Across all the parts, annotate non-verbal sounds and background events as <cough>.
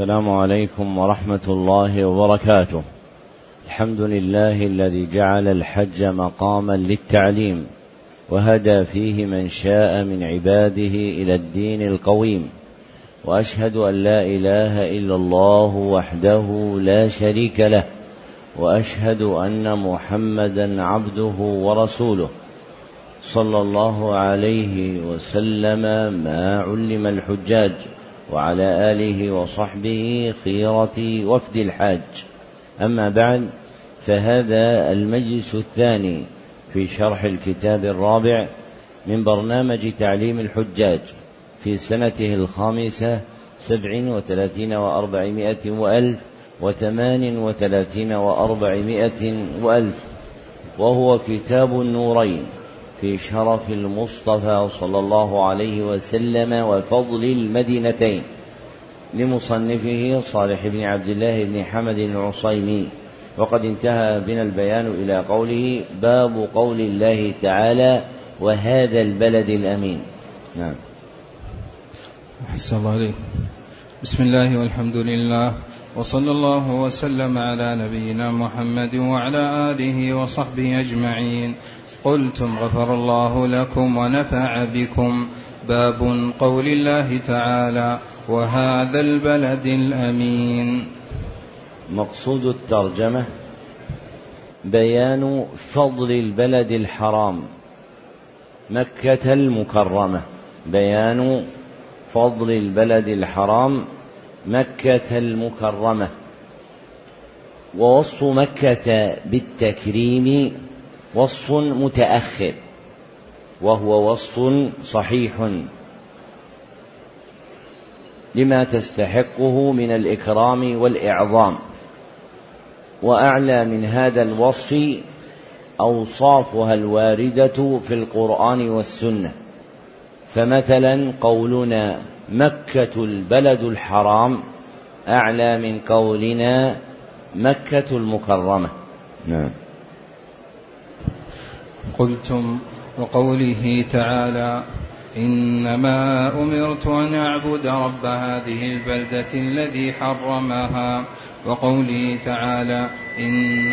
السلام عليكم ورحمة الله وبركاته. الحمد لله الذي جعل الحج مقاما للتعليم وهدى فيه من شاء من عباده إلى الدين القويم. وأشهد أن لا إله إلا الله وحده لا شريك له. وأشهد أن محمدا عبده ورسوله. صلى الله عليه وسلم ما علم الحجاج وعلى آله وصحبه خيرة وفد الحاج. أما بعد فهذا المجلس الثاني في شرح الكتاب الرابع من برنامج تعليم الحجاج في سنته الخامسة سبع وثلاثين وأربعمائة وألف وثمان وثلاثين وأربعمائة وألف وهو كتاب النورين. في شرف المصطفى صلى الله عليه وسلم وفضل المدينتين لمصنفه صالح بن عبد الله بن حمد العصيمي. وقد انتهى بنا البيان إلى قوله باب قول الله تعالى وهذا البلد الأمين. نعم. أحسن الله عليك بسم الله والحمد لله وصلى الله وسلم على نبينا محمد وعلى آله وصحبه أجمعين. قلتم غفر الله لكم ونفع بكم. باب قول الله تعالى وهذا البلد الأمين. مقصود الترجمة بيان فضل البلد الحرام. مكة المكرمة بيان فضل البلد الحرام. مكة المكرمة ووصف مكة بالتكريم وصف متأخر وهو وصف صحيح. لما تستحقه من الإكرام والإعظام. وأعلى من هذا الوصف أوصافها الواردة في القرآن والسنة. فمثلا قولنا مكة البلد الحرام أعلى من قولنا مكة المكرمة. نعم. قلتم وقوله تعالى إنما أمرت أن أعبد رب هذه البلدة الذي حرمها وقوله تعالى إن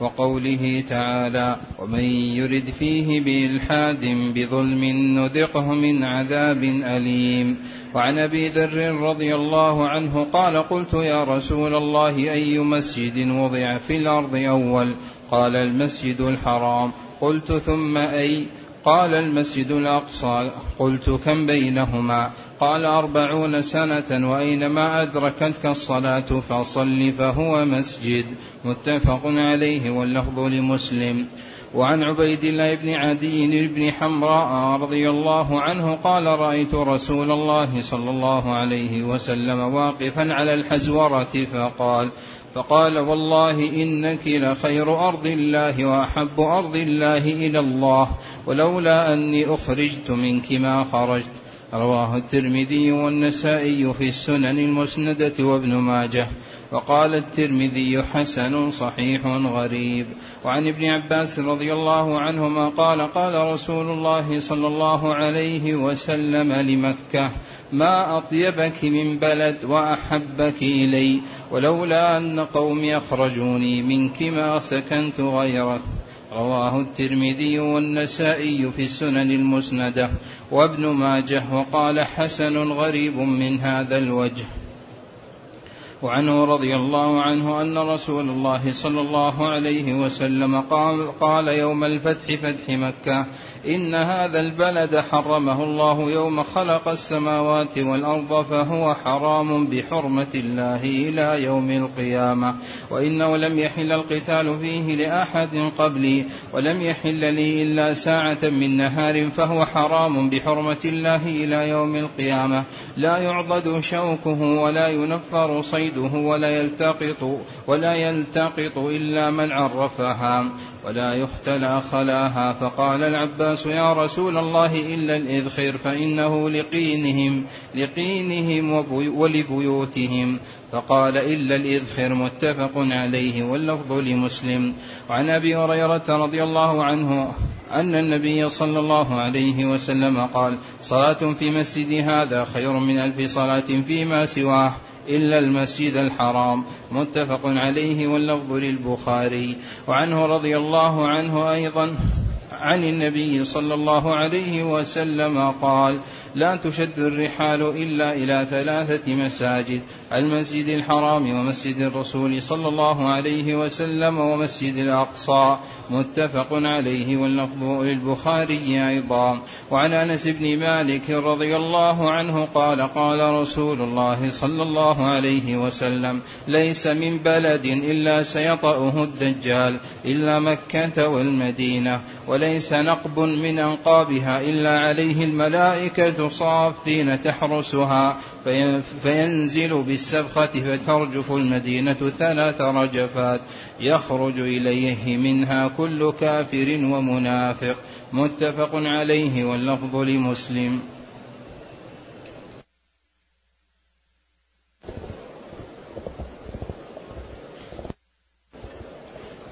وقوله تعالى ومن يرد فيه بإلحاد بظلم نذقه من عذاب أليم وعن ابي ذر رضي الله عنه قال قلت يا رسول الله اي مسجد وضع في الأرض اول قال المسجد الحرام قلت ثم اي قال المسجد الأقصى قلت كم بينهما؟ قال أربعون سنة وأينما أدركتك الصلاة فصل فهو مسجد. متفق عليه واللفظ لمسلم. وعن عبيد الله بن عدي بن حمراء رضي الله عنه قال رأيت رسول الله صلى الله عليه وسلم واقفا على الحزورة فقال فقال والله إنك لخير أرض الله وأحب أرض الله إلى الله ولولا أني أخرجت منك ما خرجت. رواه الترمذي والنسائي في السنن المسندة وابن ماجه. وقال الترمذي حسن صحيح غريب. وعن ابن عباس رضي الله عنهما قال قال رسول الله صلى الله عليه وسلم لمكة ما أطيبك من بلد وأحبك إلي ولولا أن قومي أخرجوني منك ما سكنت غيرك. رواه الترمذي والنسائي في السنن المسندة. وابن ماجه وقال حسن غريب من هذا الوجه. وعنه رضي الله عنه أن رسول الله صلى الله عليه وسلم قال, قال يوم الفتح فتح مكة إن هذا البلد حرمه الله يوم خلق السماوات والأرض فهو حرام بحرمة الله إلى يوم القيامة. وإنه لم يحل القتال فيه لأحد قبلي ولم يحل لي إلا ساعة من نهار فهو حرام بحرمة الله إلى يوم القيامة. لا يعضد شوكه ولا ينفر صيد يعارضه ولا يلتقط ولا يلتقط إلا من عرفها ولا يختلى خلاها فقال العباس يا رسول الله إلا الإذخر فإنه لقينهم لقينهم ولبيوتهم. فقال إلا الإذخر متفق عليه واللفظ لمسلم. وعن أبي هريرة رضي الله عنه أن النبي صلى الله عليه وسلم قال صلاة في مسجد هذا خير من ألف صلاة فيما سواه. إلا المسجد الحرام متفق عليه واللفظ للبخاري. وعنه رضي الله عنه أيضا عن النبي صلى الله عليه وسلم قال لا تشد الرحال إلا إلى ثلاثة مساجد المسجد الحرام ومسجد الرسول صلى الله عليه وسلم ومسجد الأقصى متفق عليه واللفظ للبخاري أيضا. وعن أنس بن مالك رضي الله عنه قال قال رسول الله صلى الله عليه وسلم ليس من بلد إلا سيطأه الدجال إلا مكة والمدينة وليس نقب من أنقابها إلا عليه الملائكة صافين تحرسها فينزل بالسبخة فترجف المدينة ثلاث رجفات يخرج إليه منها كل كافر ومنافق متفق عليه واللفظ لمسلم.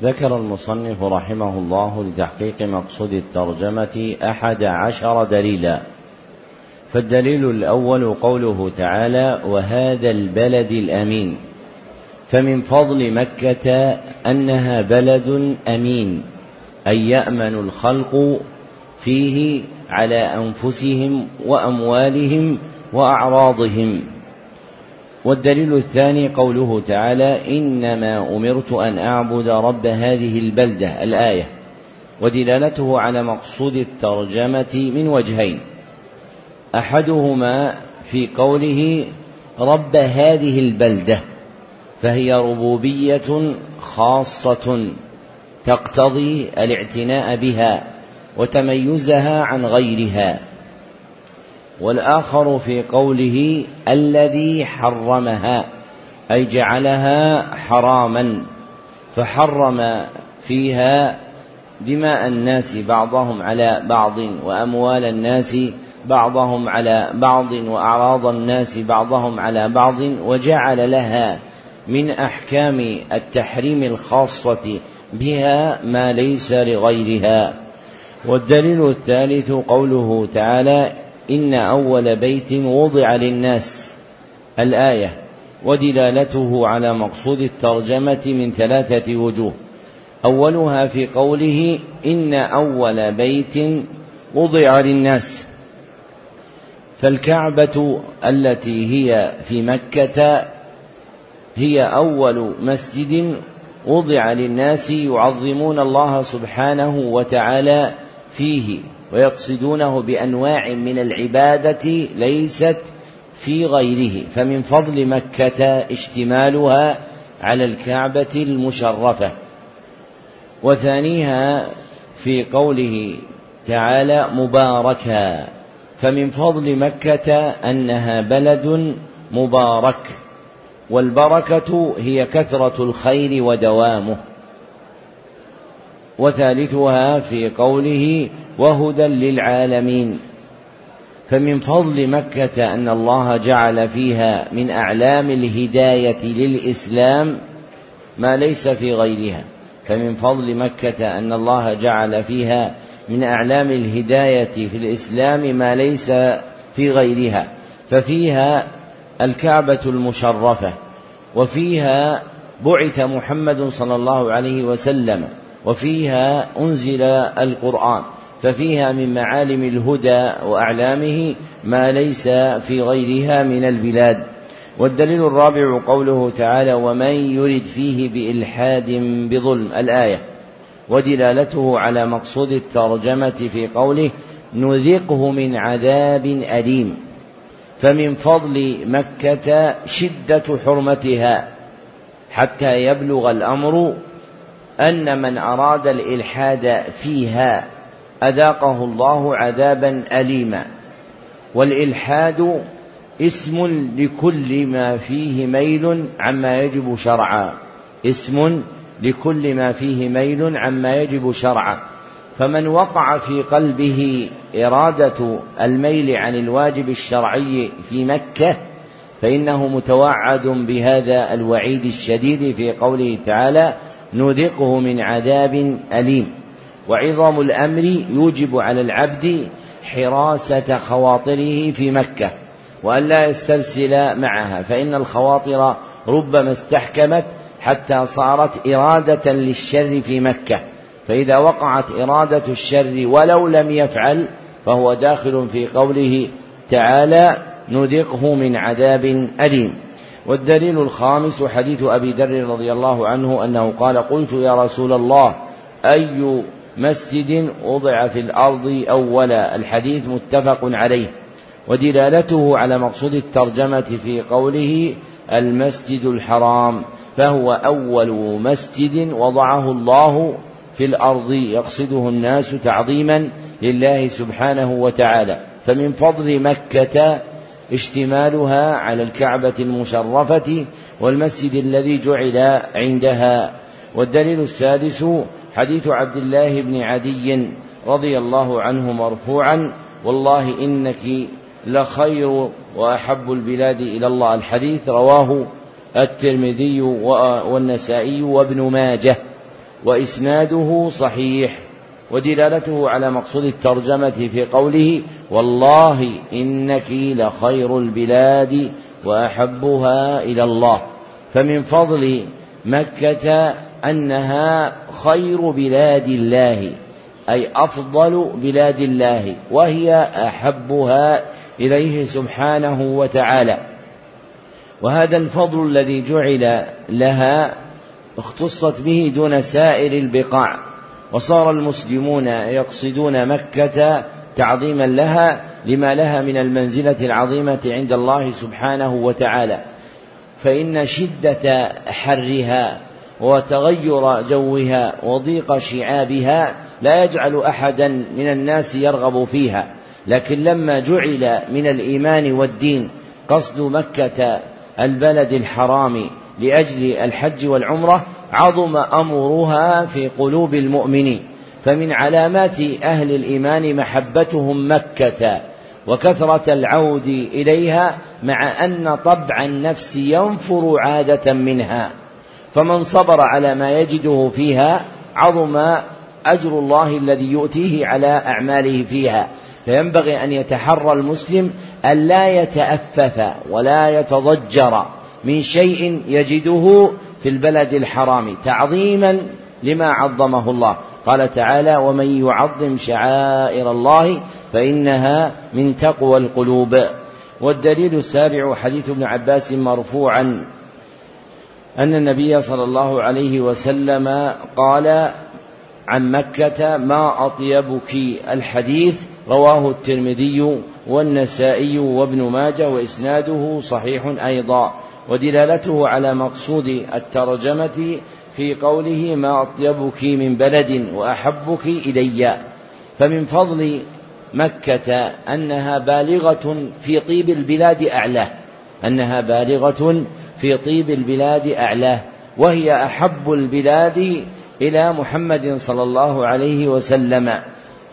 ذكر المصنف رحمه الله لتحقيق مقصود الترجمة أحد عشر دليلا. فالدليل الأول قوله تعالى وهذا البلد الأمين. فمن فضل مكة أنها بلد أمين أي يأمن الخلق فيه على أنفسهم وأموالهم وأعراضهم. والدليل الثاني قوله تعالى إنما أمرت أن أعبد رب هذه البلدة الآية ودلالته على مقصود الترجمة من وجهين. أحدهما في قوله رب هذه البلدة فهي ربوبية خاصة تقتضي الاعتناء بها وتميزها عن غيرها. والآخر في قوله الذي حرمها أي جعلها حراما فحرم فيها دماء الناس بعضهم على بعض وأموال الناس بعضهم على بعض وأعراض الناس بعضهم على بعض وجعل لها من أحكام التحريم الخاصة بها ما ليس لغيرها. والدليل الثالث قوله تعالى إن أول بيت وضع للناس. الآية ودلالته على مقصود الترجمة من ثلاثة وجوه. أولها في قوله إن أول بيت وضع للناس فالكعبة التي هي في مكة هي أول مسجد وضع للناس يعظمون الله سبحانه وتعالى فيه ويقصدونه بأنواع من العبادة ليست في غيره فمن فضل مكة اشتمالها على الكعبة المشرفة. وثانيها في قوله تعالى مباركا فمن فضل مكة أنها بلد مبارك والبركة هي كثرة الخير ودوامه. وثالثها في قوله وهدى للعالمين فمن فضل مكة أن الله جعل فيها من أعلام الهداية للإسلام ما ليس في غيرها. فمن فضل مكة أن الله جعل فيها من أعلام الهداية في الإسلام ما ليس في غيرها ففيها الكعبة المشرفة وفيها بعث محمد صلى الله عليه وسلم وفيها أنزل القرآن ففيها من معالم الهدى وأعلامه ما ليس في غيرها من البلاد. والدليل الرابع قوله تعالى ومن يرد فيه بإلحاد بظلم الآية. ودلالته على مقصود الترجمة في قوله نذقه من عذاب أليم. فمن فضل مكة شدة حرمتها. حتى يبلغ الأمر أن من أراد الإلحاد فيها أذاقه الله عذابا أليما. والإلحاد اسم لكل ما فيه ميل عما يجب شرعا. اسم لكل ما فيه ميل عما يجب شرعا. فمن وقع في قلبه إرادة الميل عن الواجب الشرعي في مكة فإنه متوعد بهذا الوعيد الشديد في قوله تعالى نذقه من عذاب أليم وعظم الأمر يوجب على العبد حراسة خواطره في مكة. وأن لا يسترسل معها فإن الخواطر ربما استحكمت حتى صارت إرادة للشر في مكة. فإذا وقعت إرادة الشر ولو لم يفعل فهو داخل في قوله تعالى نذقه من عذاب أليم والدليل الخامس حديث أبي ذر رضي الله عنه أنه قال قلت يا رسول الله أي مسجد وضع في الأرض أولا الحديث متفق عليه. ودلالته على مقصود الترجمة في قوله المسجد الحرام فهو أول مسجد وضعه الله في الأرض يقصده الناس تعظيما لله سبحانه وتعالى. فمن فضل مكة اشتمالها على الكعبة المشرفة والمسجد الذي جعل عندها. والدليل السادس حديث عبد الله بن عدي رضي الله عنه مرفوعا والله إنك لخير وأحب البلاد إلى الله. الحديث رواه الترمذي والنسائي وابن ماجه وإسناده صحيح ودلالته على مقصود الترجمة في قوله والله إنك لخير البلاد وأحبها إلى الله فمن فضل مكة أنها خير بلاد الله أي أفضل بلاد الله وهي أحبها إليه سبحانه وتعالى. وهذا الفضل الذي جعل لها اختصت به دون سائر البقاع. وصار المسلمون يقصدون مكة تعظيما لها لما لها من المنزلة العظيمة عند الله سبحانه وتعالى. فإن شدة حرها وتغير جوها وضيق شعابها لا يجعل أحدا من الناس يرغب فيها. لكن لما جعل من الإيمان والدين قصد مكة البلد الحرام لأجل الحج والعمرة عظم أمرها في قلوب المؤمنين. فمن علامات أهل الإيمان محبتهم مكة وكثرة العود إليها مع أن طبع النفس ينفر عادة منها. فمن صبر على ما يجده فيها عظم أجر الله الذي يؤتيه على أعماله فيها. فينبغي أن يتحرى المسلم أن لا يتأفف ولا يتضجر من شيء يجده في البلد الحرام تعظيما لما عظمه الله. قال تعالى ومن يعظم شعائر الله فإنها من تقوى القلوب. والدليل السابع حديث ابن عباس مرفوعا أن النبي صلى الله عليه وسلم قال عن مكة ما أطيبك. الحديث رواه الترمذي والنسائي وابن ماجه وإسناده صحيح أيضا ودلالته على مقصود الترجمة في قوله ما أطيبك من بلد وأحبك إلي فمن فضل مكة أنها بالغة في طيب البلاد أعلاه أنها بالغة في طيب البلاد أعلاه وهي أحب البلاد إلى محمد صلى الله عليه وسلم.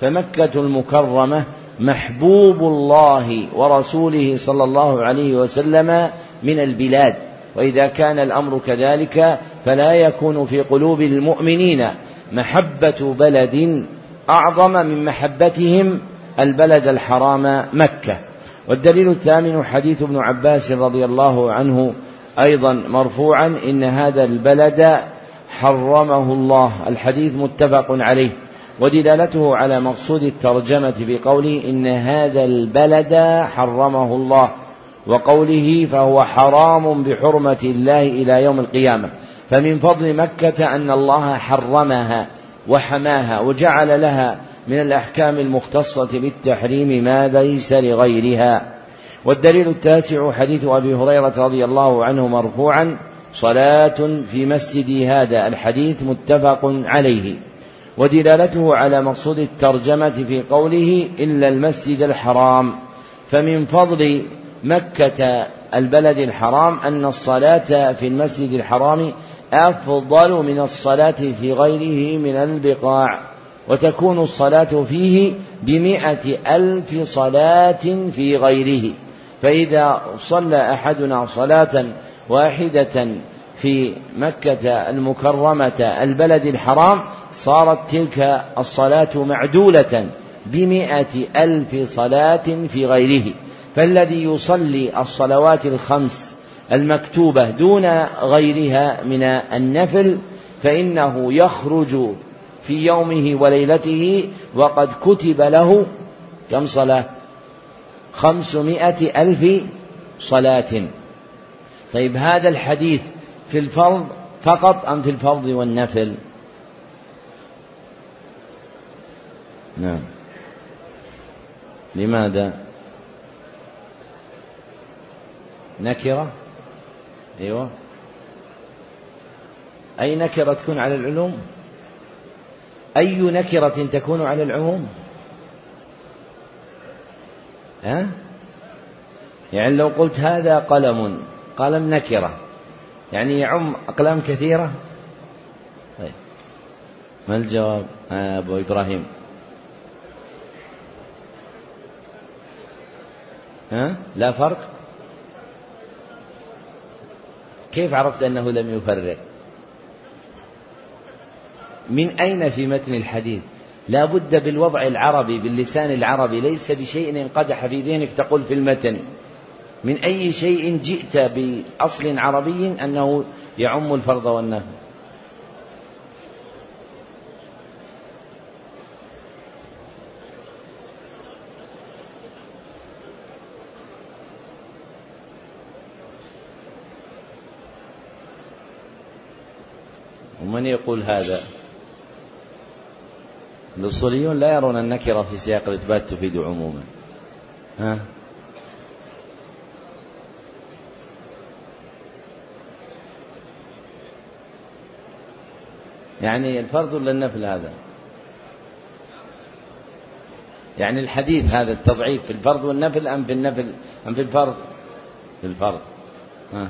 فمكة المكرمة محبوب الله ورسوله صلى الله عليه وسلم من البلاد وإذا كان الأمر كذلك فلا يكون في قلوب المؤمنين محبة بلد أعظم من محبتهم البلد الحرام مكة. والدليل الثامن حديث ابن عباس رضي الله عنه أيضا مرفوعا إن هذا البلد حرمه الله. الحديث متفق عليه. ودلالته على مقصود الترجمة بقوله إن هذا البلد حرمه الله وقوله فهو حرام بحرمة الله إلى يوم القيامة. فمن فضل مكة أن الله حرمها وحماها وجعل لها من الأحكام المختصة بالتحريم ما ليس لغيرها. والدليل التاسع حديث أبي هريرة رضي الله عنه مرفوعا صلاة في مسجد هذا. الحديث متفق عليه. ودلالته على مقصود الترجمة في قوله إلا المسجد الحرام. فمن فضل مكة البلد الحرام أن الصلاة في المسجد الحرام أفضل من الصلاة في غيره من البقاع وتكون الصلاة فيه بمئة ألف صلاة في غيره. فإذا صلى أحدنا صلاة واحدة في مكة المكرمة البلد الحرام صارت تلك الصلاة معدولة بمئة ألف صلاة في غيره. فالذي يصلي الصلوات الخمس المكتوبة دون غيرها من النفل فإنه يخرج في يومه وليلته وقد كتب له كم صلاة؟ خمسمائة ألف صلاة. طيب هذا الحديث في الفرض فقط أم في الفرض والنفل؟ نعم. لماذا؟ نكرة؟ أيوة. أي نكرة تكون على العلوم؟ أي نكرة تكون على العموم؟ ها؟ يعني لو قلت هذا قلم قلم نكرة. يعني يعم أقلام كثيرة؟ طيب. ما الجواب؟ آه أبو إبراهيم. ها؟ لا فرق؟ كيف عرفت أنه لم يفرق؟ من أين في متن الحديث؟ لا بد بالوضع العربي باللسان العربي ليس بشيء انقدح في ذهنك تقول في المتن. من أي شيء جئت بأصل عربي أنه يعم الفرض والنفل ومن يقول هذا؟ الأصوليون لا يرون النكرة في سياق الإثبات تفيد عموما. ها؟ يعني الفرض ولا النفل هذا؟ يعني الحديث هذا التضعيف في الفرض والنفل أم في النفل؟ أم في الفرض؟ في الفرض. ها.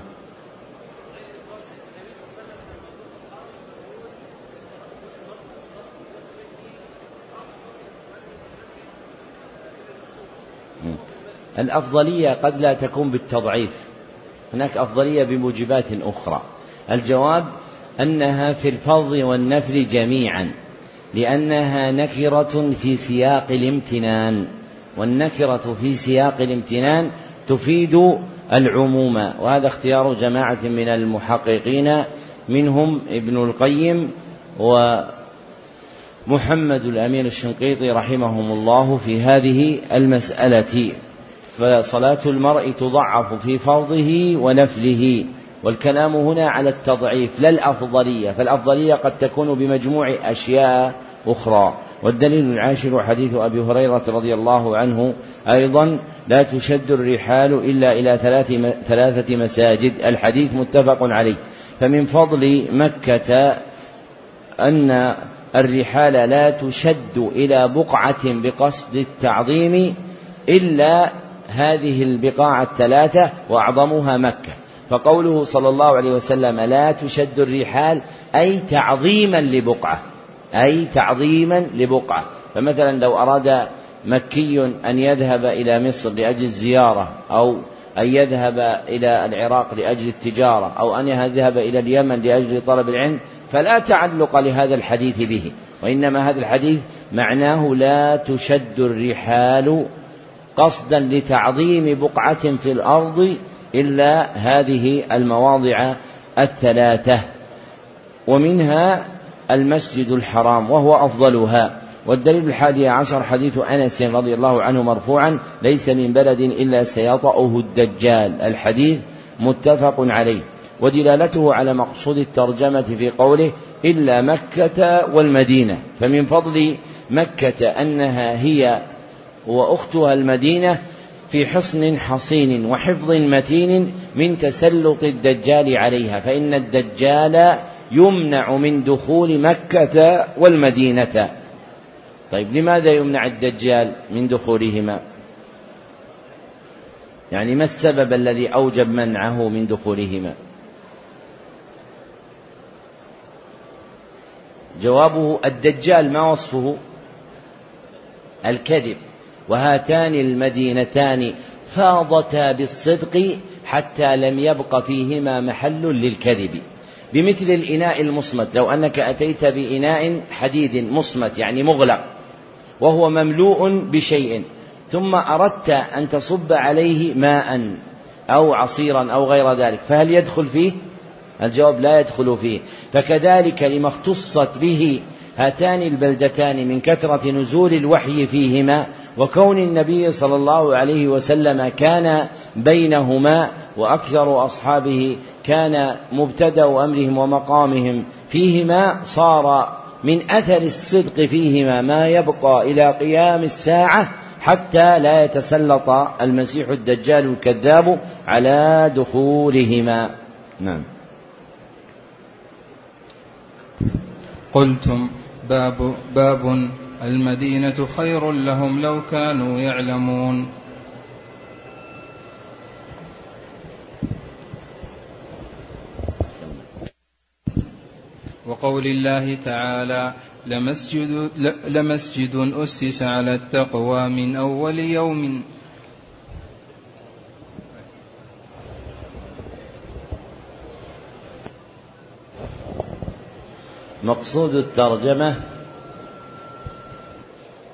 الأفضلية قد لا تكون بالتضعيف. هناك أفضلية بموجبات أخرى. الجواب أنها في الفرض والنفل جميعا لأنها نكرة في سياق الامتنان. والنكرة في سياق الامتنان تفيد العموم وهذا اختيار جماعة من المحققين منهم ابن القيم ومحمد الأمين الشنقيطي رحمهم الله في هذه المسألة. فصلاة المرء تضعف في فرضه ونفله. والكلام هنا على التضعيف لا الأفضلية فالأفضلية قد تكون بمجموع أشياء أخرى. والدليل العاشر حديث أبي هريرة رضي الله عنه أيضا لا تشد الرحال إلا إلى ثلاث ثلاثة مساجد الحديث متفق عليه. فمن فضل مكة أن الرحال لا تشد إلى بقعة بقصد التعظيم إلا هذه البقاع الثلاثة وأعظمها مكة. فقوله صلى الله عليه وسلم لا تشد الرحال أي تعظيما لبقعة أي تعظيما لبقعة. فمثلا لو أراد مكي أن يذهب إلى مصر لأجل الزيارة أو أن يذهب إلى العراق لأجل التجارة أو أن يذهب إلى اليمن لأجل طلب العلم فلا تعلق لهذا الحديث به. وإنما هذا الحديث معناه لا تشد الرحال قصدا لتعظيم بقعة في الأرض إلا هذه المواضع الثلاثة ومنها المسجد الحرام وهو أفضلها. والدليل الحادي عشر حديث أنس رضي الله عنه مرفوعا ليس من بلد إلا سيطأه الدجال. الحديث متفق عليه ودلالته على مقصود الترجمة في قوله إلا مكة والمدينة. فمن فضل مكة أنها هي وأختها المدينة في حصن حصين وحفظ متين من تسلط الدجال عليها فإن الدجال يمنع من دخول مكة والمدينة. طيب لماذا يمنع الدجال من دخولهما؟ يعني ما السبب الذي أوجب منعه من دخولهما؟ جوابه الدجال ما وصفه؟ الكذب. وهاتان المدينتان فاضتا بالصدق حتى لم يبق فيهما محل للكذب بمثل الإناء المصمت لو أنك أتيت بإناء حديد مصمت يعني مغلق وهو مملوء بشيء ثم أردت أن تصب عليه ماء أو عصيرا أو غير ذلك فهل يدخل فيه؟ الجواب لا يدخل فيه فكذلك لما اختصت به هاتان البلدتان من كثرة نزول الوحي فيهما وكون النبي صلى الله عليه وسلم كان بينهما وأكثر أصحابه كان مبتدأ أمرهم ومقامهم فيهما صار من أثر الصدق فيهما ما يبقى إلى قيام الساعة حتى لا يتسلط المسيح الدجال الكذاب على دخولهما. نعم. قلتم باب باب المدينة خير لهم لو كانوا يعلمون. وقول الله تعالى لمسجد, لمسجد أسس على التقوى من أول يوم مقصود الترجمة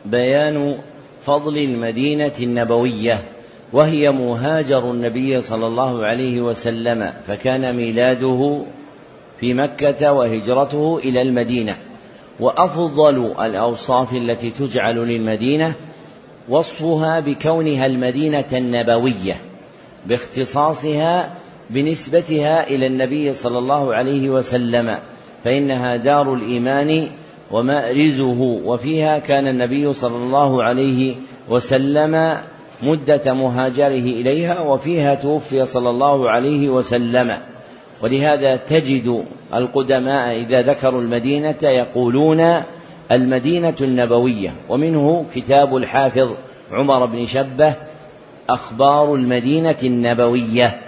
بيان فضل المدينة النبوية وهي مهاجر النبي صلى الله عليه وسلم فكان ميلاده في مكة وهجرته إلى المدينة. وأفضل الأوصاف التي تجعل للمدينة وصفها بكونها المدينة النبوية باختصاصها بنسبتها إلى النبي صلى الله عليه وسلم. فإنها دار الإيمان ومأرزه وفيها كان النبي صلى الله عليه وسلم مدة مهاجره إليها وفيها توفي صلى الله عليه وسلم. ولهذا تجد القدماء إذا ذكروا المدينة يقولون المدينة النبوية ومنه كتاب الحافظ عمر بن شبه أخبار المدينة النبوية.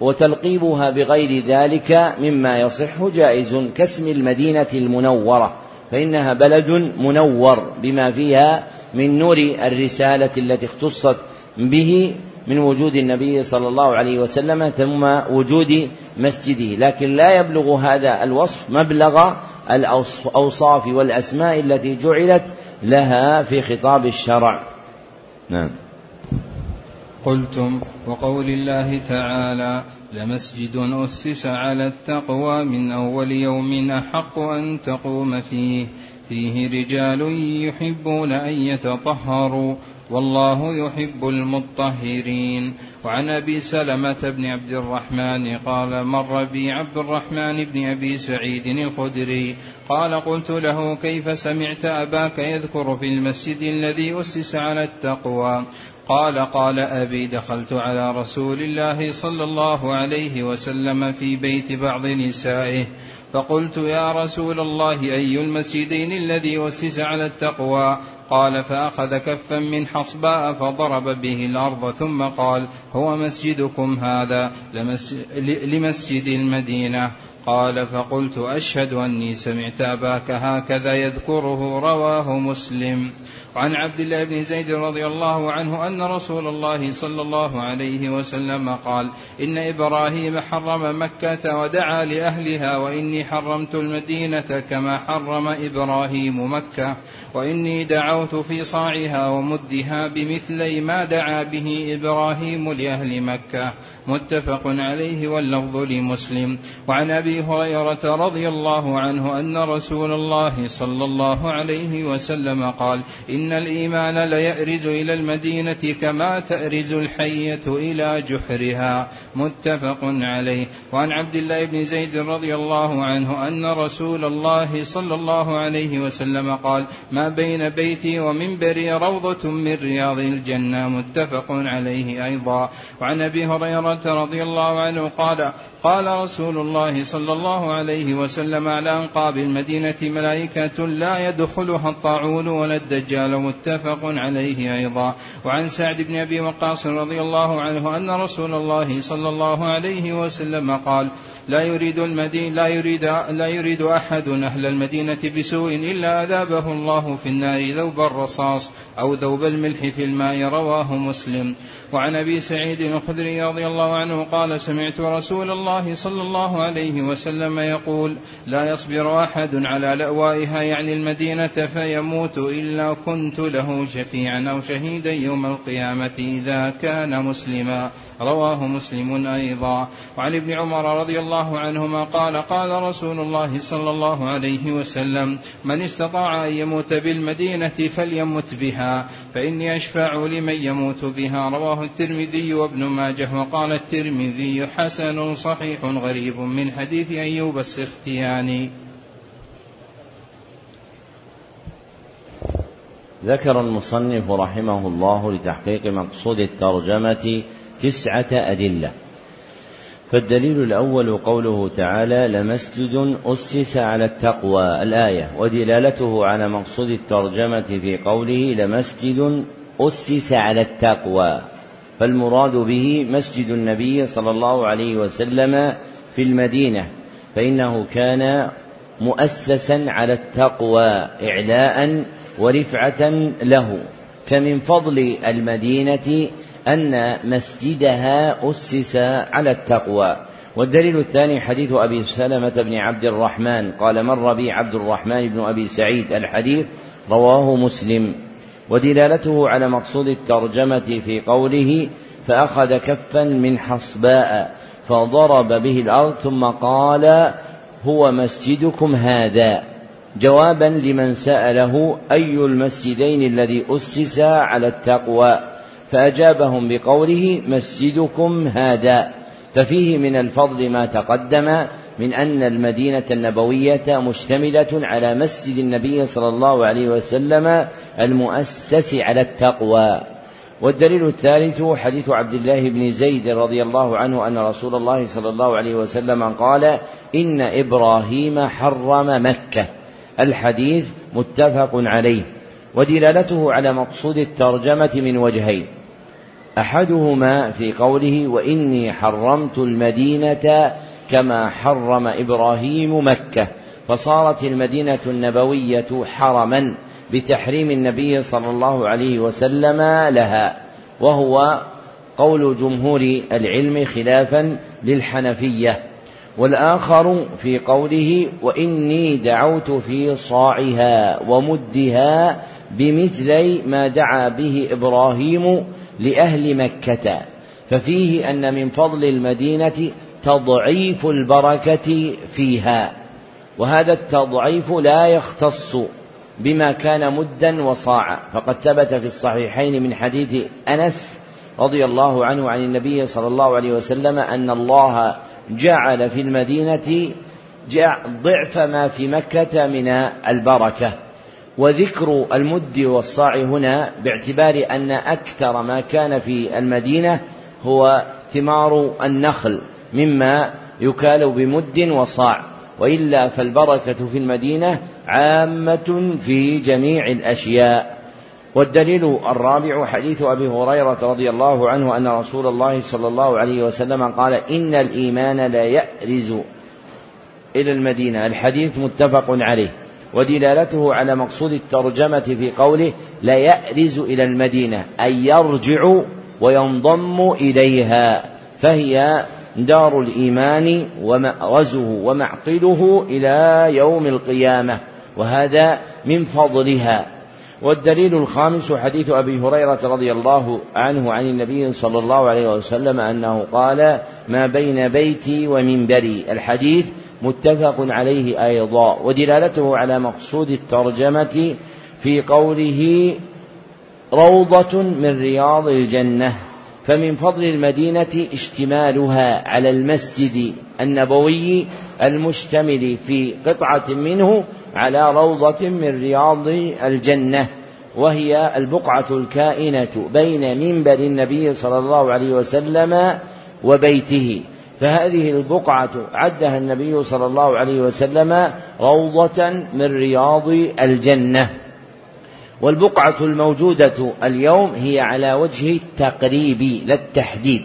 وتلقيبها بغير ذلك مما يصح جائز كاسم المدينة المنورة فإنها بلد منور بما فيها من نور الرسالة التي اختصت به من وجود النبي صلى الله عليه وسلم ثم وجود مسجده لكن لا يبلغ هذا الوصف مبلغ الأوصاف والأسماء التي جعلت لها في خطاب الشرع. نعم. قلتم وقول الله تعالى لمسجد أسس على التقوى من أول يوم أحق أن تقوم فيه. فيه رجال يحبون أن يتطهروا والله يحب المطهرين. وعن أبي سلمة بن عبد الرحمن قال مر بي عبد الرحمن بن أبي سعيد الخدري. قال قلت له كيف سمعت أباك يذكر في المسجد الذي أسس على التقوى؟ قال قال أبي دخلت على رسول الله صلى الله عليه وسلم في بيت بعض نسائه فقلت يا رسول الله أي المسجدين الذي أسس على التقوى؟ قال فأخذ كفا من حصباء فضرب به الأرض ثم قال هو مسجدكم هذا لمسجد المدينة. قال فقلت أشهد أني سمعت أباك هكذا يذكره رواه مسلم. وعن عبد الله بن زيد رضي الله عنه أن رسول الله صلى الله عليه وسلم قال إن إبراهيم حرم مكة ودعا لأهلها وإني حرمت المدينة كما حرم إبراهيم مكة. وإني دعوت في صاعها ومدها بمثلي ما دعا به إبراهيم لأهل مكة. متفق عليه واللفظ لمسلم. وعن أبي هريرة رضي الله عنه أن رسول الله صلى الله عليه وسلم قال إن الإيمان ليأرز إلى المدينة كما تأرز الحية إلى جحرها. متفق عليه. وعن عبد الله بن زيد رضي الله عنه أن رسول الله صلى الله عليه وسلم قال ما بين بيت بيتي ومنبري روضة من رياض الجنة متفق عليه أيضا. وعن أبي هريرة رضي الله عنه قال قال رسول الله صلى الله عليه وسلم على أنقاب المدينة ملائكة لا يدخلها الطاعون ولا الدجال متفق عليه أيضا. وعن سعد بن أبي وقاص رضي الله عنه أن رسول الله صلى الله عليه وسلم قال لا يريد المدين لا يريد لا يريد أحد أهل المدينة بسوء إلا أذابه الله في النار ذوب الرصاص أو ذوب الملح في الماء رواه مسلم. وعن أبي سعيد الخدري رضي الله عنه قال سمعت رسول الله صلى الله عليه وسلم يقول لا يصبر أحد على لأوائها يعني المدينة فيموت إلا كنت له شفيعا أو شهيدا يوم القيامة إذا كان مسلما. رواه مسلم أيضا. وعن ابن عمر رضي الله عنهما قال قال رسول الله صلى الله عليه وسلم من استطاع أن يموت بالمدينة فليمت بها فإني أشفع لمن يموت بها رواه الترمذي وابن ماجه وقال الترمذي حسن صحيح غريب من حديث أيوب السختياني ذكر المصنف رحمه الله لتحقيق مقصود الترجمة تسعة أدلة. فالدليل الأول قوله تعالى لمسجد أسس على التقوى الآية ودلالته على مقصود الترجمة في قوله لمسجد أسس على التقوى فالمراد به مسجد النبي صلى الله عليه وسلم في المدينة فإنه كان مؤسسا على التقوى إعلاء ورفعة له فمن فضل المدينة أن مسجدها أسس على التقوى. والدليل الثاني حديث أبي سلمة بن عبد الرحمن. قال مر بي عبد الرحمن بن أبي سعيد الحديث رواه مسلم. ودلالته على مقصود الترجمة في قوله فأخذ كفا من حصباء فضرب به الأرض ثم قال هو مسجدكم هذا. جوابا لمن سأله أي المسجدين الذي أسس على التقوى؟ فأجابهم بقوله مسجدكم هذا ففيه من الفضل ما تقدم من أن المدينة النبوية مشتملة على مسجد النبي صلى الله عليه وسلم المؤسس على التقوى. والدليل الثالث حديث عبد الله بن زيد رضي الله عنه أن رسول الله صلى الله عليه وسلم قال إن إبراهيم حرم مكة. الحديث متفق عليه. ودلالته على مقصود الترجمة من وجهين. أحدهما في قوله وإني حرمت المدينة كما حرم إبراهيم مكة فصارت المدينة النبوية حرما بتحريم النبي صلى الله عليه وسلم لها وهو قول جمهور العلم خلافا للحنفية. والآخر في قوله وإني دعوت في صاعها ومدها بمثلي ما دعا به إبراهيم لأهل مكة. ففيه أن من فضل المدينة تضعيف البركة فيها. وهذا التضعيف لا يختص بما كان مدا وصاعا. فقد ثبت في الصحيحين من حديث أنس رضي الله عنه عن النبي صلى الله عليه وسلم أن الله جعل في المدينة ضعف ما في مكة من البركة. وذكر المد والصاع هنا باعتبار أن أكثر ما كان في المدينة هو ثمار النخل مما يكال بمد وصاع وإلا فالبركة في المدينة عامة في جميع الأشياء. والدليل الرابع حديث أبي هريرة رضي الله عنه أن رسول الله صلى الله عليه وسلم قال إن الإيمان لا يأرز إلى المدينة. الحديث متفق عليه. ودلالته على مقصود الترجمة في قوله لا يأرز إلى المدينة أي يرجع وينضم إليها فهي دار الإيمان ومأرزه ومعقده إلى يوم القيامة وهذا من فضلها. والدليل الخامس حديث أبي هريرة رضي الله عنه عن النبي صلى الله عليه وسلم أنه قال ما بين بيتي ومنبري الحديث متفق عليه أيضا ودلالته على مقصود الترجمة في قوله روضة من رياض الجنة فمن فضل المدينة اشتمالها على المسجد النبوي المشتمل في قطعة منه على روضة من رياض الجنة وهي البقعة الكائنة بين منبر النبي صلى الله عليه وسلم وبيته. فهذه البقعة عدها النبي صلى الله عليه وسلم روضة من رياض الجنة. والبقعة الموجودة اليوم هي على وجه التقريب لا التحديد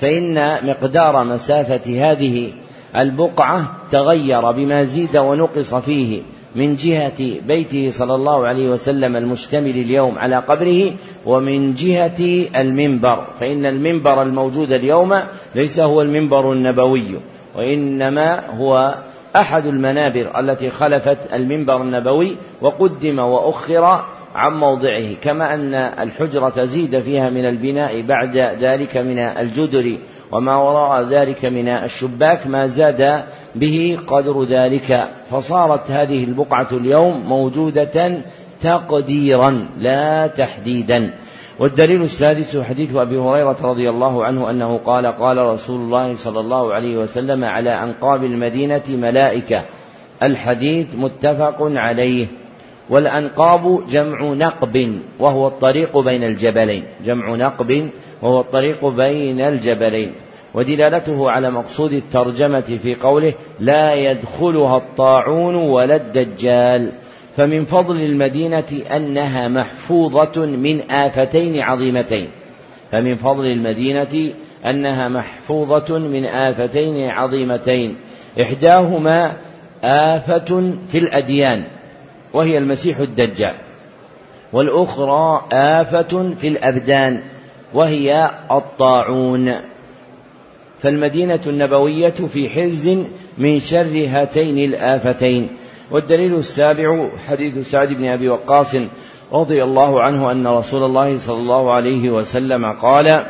فإن مقدار مسافة هذه البقعة تغير بما زيد ونقص فيه. من جهة بيته صلى الله عليه وسلم المشتمل اليوم على قبره ومن جهة المنبر. فإن المنبر الموجود اليوم ليس هو المنبر النبوي وإنما هو أحد المنابر التي خلفت المنبر النبوي وقدم وأخر عن موضعه. كما أن الحجرة زيد فيها من البناء بعد ذلك من الجدر وما وراء ذلك من الشباك ما زاد به قدر ذلك. فصارت هذه البقعة اليوم موجودة تقديرا لا تحديدا. والدليل السادس حديث أبي هريرة رضي الله عنه أنه قال قال رسول الله صلى الله عليه وسلم على أنقاب المدينة ملائكة الحديث متفق عليه. والأنقاب جمع نقب وهو الطريق بين الجبلين. جمع نقب وهو الطريق بين الجبلين ودلالته على مقصود الترجمة في قوله لا يدخلها الطاعون ولا الدجال. فمن فضل المدينة أنها محفوظة من آفتين عظيمتين. فمن فضل المدينة أنها محفوظة من آفتين عظيمتين. إحداهما آفة في الأديان وهي المسيح الدجال. والأخرى آفة في الأبدان وهي الطاعون. فالمدينة النبوية في حرز من شر هاتين الآفتين. والدليل السابع حديث سعد بن أبي وقاص رضي الله عنه أن رسول الله صلى الله عليه وسلم قال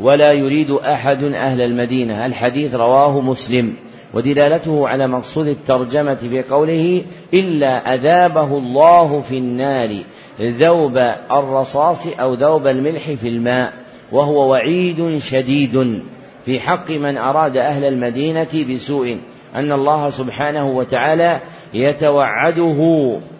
ولا يريد أحد أهل المدينة. الحديث رواه مسلم. ودلالته على مقصود الترجمة في قوله إلا أذابه الله في النار. ذوب الرصاص أو ذوب الملح في الماء وهو وعيد شديد. في حق من أراد أهل المدينة بسوء أن الله سبحانه وتعالى يتوعده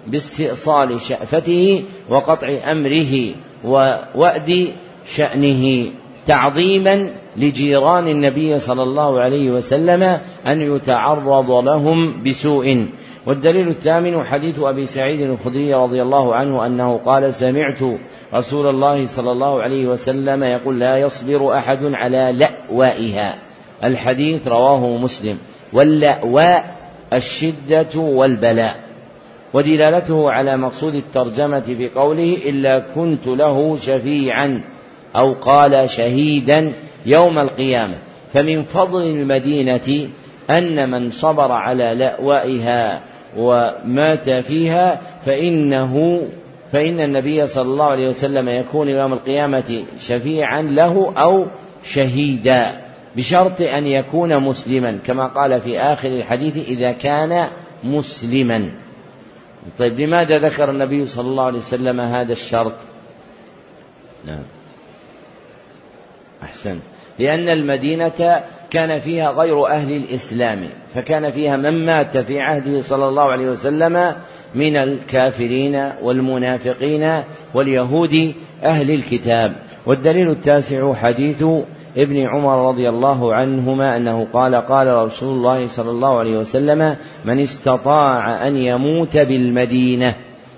باستئصال شأفته وقطع أمره ووأد شأنه تعظيما لجيران النبي صلى الله عليه وسلم أن يتعرض لهم بسوء. والدليل الثامن حديث أبي سعيد الخدري رضي الله عنه أنه قال سمعت رسول الله صلى الله عليه وسلم يقول لا يصبر أحد على لأوائها. الحديث رواه مسلم. واللأواء الشدة والبلاء. ودلالته على مقصود الترجمة في قوله إلا كنت له شفيعا أو قال شهيدا يوم القيامة. فمن فضل المدينة أن من صبر على لأوائها. ومات فيها فإنه فإن النبي صلى الله عليه وسلم يكون يوم القيامة شفيعا له أو شهيدا بشرط أن يكون مسلما كما قال في آخر الحديث إذا كان مسلما. طيب لماذا ذكر النبي صلى الله عليه وسلم هذا الشرط؟ نعم. أحسن لأن المدينة كان فيها غير أهل الإسلام فكان فيها من مات في عهده صلى الله عليه وسلم من الكافرين والمنافقين واليهود أهل الكتاب. والدليل التاسع حديث ابن عمر رضي الله عنهما أنه قال قال رسول الله صلى الله عليه وسلم من استطاع أن يموت بالمدينة.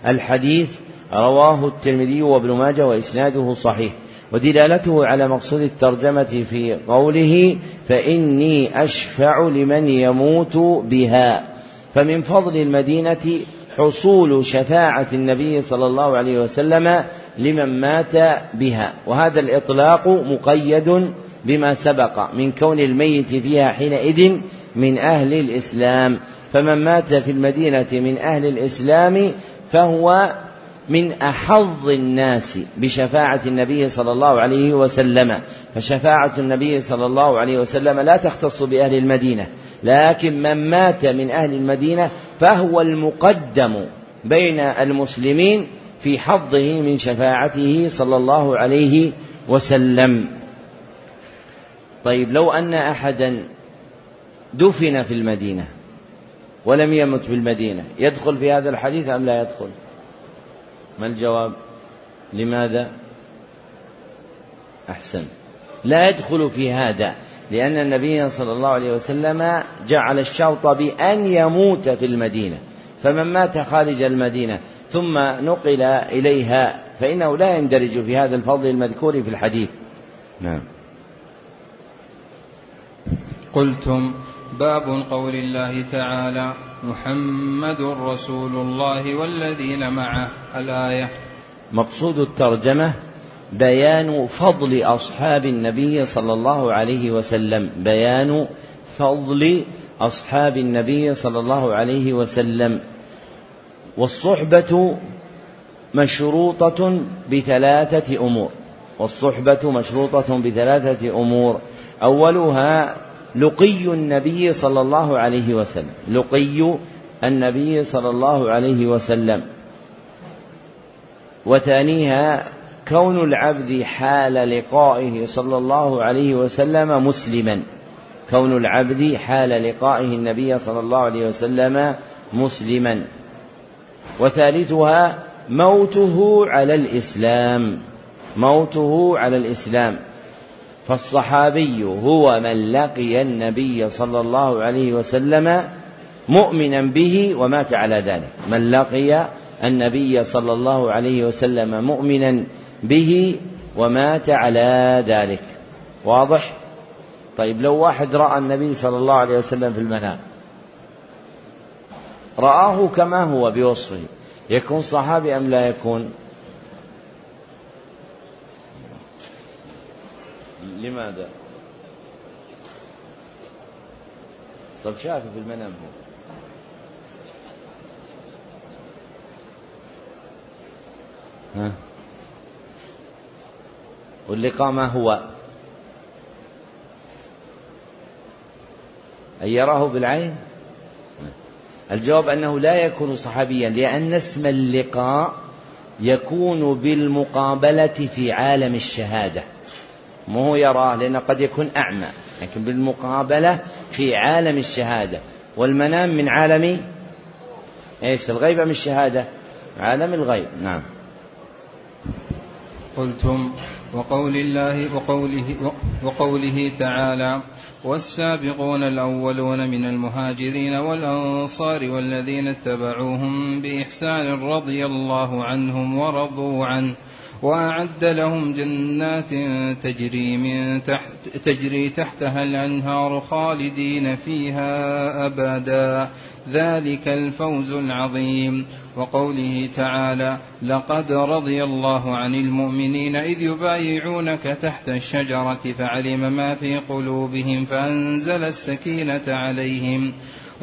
الحديث رواه الترمذي وابن ماجه وإسناده صحيح. ودلالته على مقصود الترجمة في قوله فإني أشفع لمن يموت بها. فمن فضل المدينة حصول شفاعة النبي صلى الله عليه وسلم لمن مات بها. وهذا الإطلاق مقيد بما سبق من كون الميت فيها حينئذ من أهل الإسلام. فمن مات في المدينة من أهل الإسلام فهو من أحظ الناس بشفاعة النبي صلى الله عليه وسلم. فشفاعة النبي صلى الله عليه وسلم لا تختص بأهل المدينة لكن من مات من أهل المدينة فهو المقدم بين المسلمين في حظه من شفاعته صلى الله عليه وسلم. طيب لو أن أحدا دفن في المدينة ولم يمت في المدينة يدخل في هذا الحديث أم لا يدخل؟ ما الجواب؟ لماذا؟ أحسن. لا يدخل في هذا لأن النبي صلى الله عليه وسلم جعل الشرط بأن يموت في المدينة فمن مات خارج المدينة ثم نقل إليها فإنه لا يندرج في هذا الفضل المذكور في الحديث. نعم. قلتم باب قول الله تعالى محمد رسول الله والذين معه. الآية. مقصود الترجمة بيان فضل أصحاب النبي صلى الله عليه وسلم. بيان فضل أصحاب النبي صلى الله عليه وسلم. والصحبة مشروطة بثلاثة أمور. والصحبة مشروطة بثلاثة أمور. أولها لقي النبي صلى الله عليه وسلم. لقي النبي صلى الله عليه وسلم. وثانيها كون العبد حال لقائه صلى الله عليه وسلم مسلما. كون العبد حال لقائه النبي صلى الله عليه وسلم مسلما. وثالثها موته على الإسلام. موته على الإسلام. فالصحابي هو من لقي النبي صلى الله عليه وسلم مؤمنا به ومات على ذلك. من لقي النبي صلى الله عليه وسلم مؤمنا به ومات على ذلك. واضح؟ طيب لو واحد رأى النبي صلى الله عليه وسلم في المنام رآه كما هو بوصفه يكون صحابي أم لا يكون؟ لماذا؟ طب شافه في المنام هو. ها؟ واللقاء ما هو؟ أن يراه بالعين؟ الجواب أنه لا يكون صحابيا لأن اسم اللقاء يكون بالمقابلة في عالم الشهادة. مو هو يراه لأنه قد يكون أعمى لكن بالمقابلة في عالم الشهادة. والمنام من عالم إيش؟ الغيبة من الشهادة؟ عالم الغيب نعم. قلتم وقول الله وقوله وقوله تعالى والسابقون الأولون من المهاجرين والأنصار والذين اتبعوهم بإحسان رضي الله عنهم ورضوا عنه. وأعد لهم جنات تجري من تحت تجري تحتها الأنهار خالدين فيها أبدا. ذلك الفوز العظيم. وقوله تعالى لقد رضي الله عن المؤمنين إذ يبايعونك تحت الشجرة فعلم ما في قلوبهم فأنزل السكينة عليهم.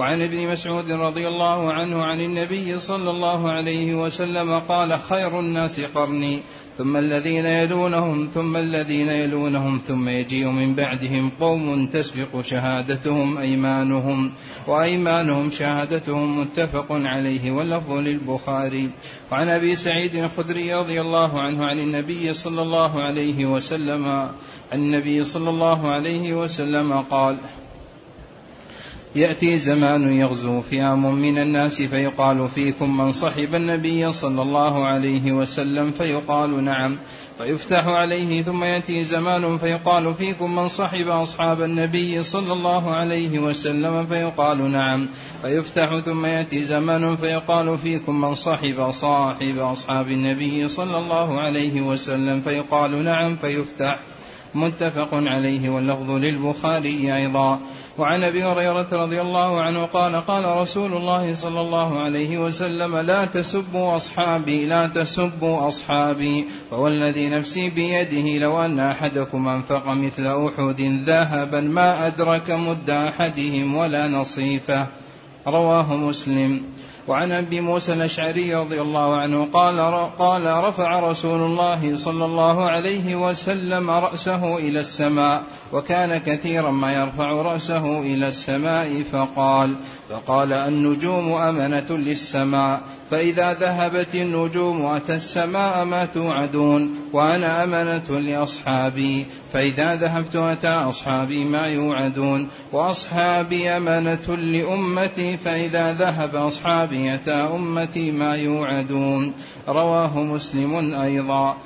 وعن ابن مسعود رضي الله عنه عن النبي صلى الله عليه وسلم قال خير الناس قرني ثم الذين يلونهم ثم الذين يلونهم ثم يجيء من بعدهم قوم تسبق شهادتهم أيمانهم وأيمانهم شهادتهم متفق عليه واللفظ للبخاري. وعن أبي سعيد الخدري رضي الله عنه عن النبي صلى الله عليه وسلم النبي صلى الله عليه وسلم قال يأتي زمان يغزو فئام من الناس فيقال فيكم من صحب النبي صلى الله عليه وسلم فيقال نعم فيفتح عليه ثم يأتي زمان فيقال فيكم من صحب أصحاب النبي صلى الله عليه وسلم فيقال نعم فيفتح ثم يأتي زمان فيقال فيكم من صحب صاحب أصحاب النبي صلى الله عليه وسلم فيقال نعم فيفتح. متفق عليه واللفظ للبخاري أيضا. وعن أبي هريرة رضي الله عنه قال قال رسول الله صلى الله عليه وسلم لا تسبوا أصحابي لا تسبوا أصحابي فوالذي نفسي بيده لو أن أحدكم أنفق مثل أحد ذهبا ما أدرك مد أحدهم ولا نصيفه. رواه مسلم. وعن أبي موسى الأشعري رضي الله عنه قال قال رفع رسول الله صلى الله عليه وسلم رأسه إلى السماء وكان كثيرا ما يرفع رأسه إلى السماء فقال فقال النجوم أمنة للسماء فإذا ذهبت النجوم أتى السماء ما توعدون وأنا أمنة لأصحابي فإذا ذهبت أتى أصحابي ما يوعدون وأصحابي أمنة لأمتي فإذا ذهب أصحابي أتى أمتي ما يوعدون. رواه مسلم أيضا.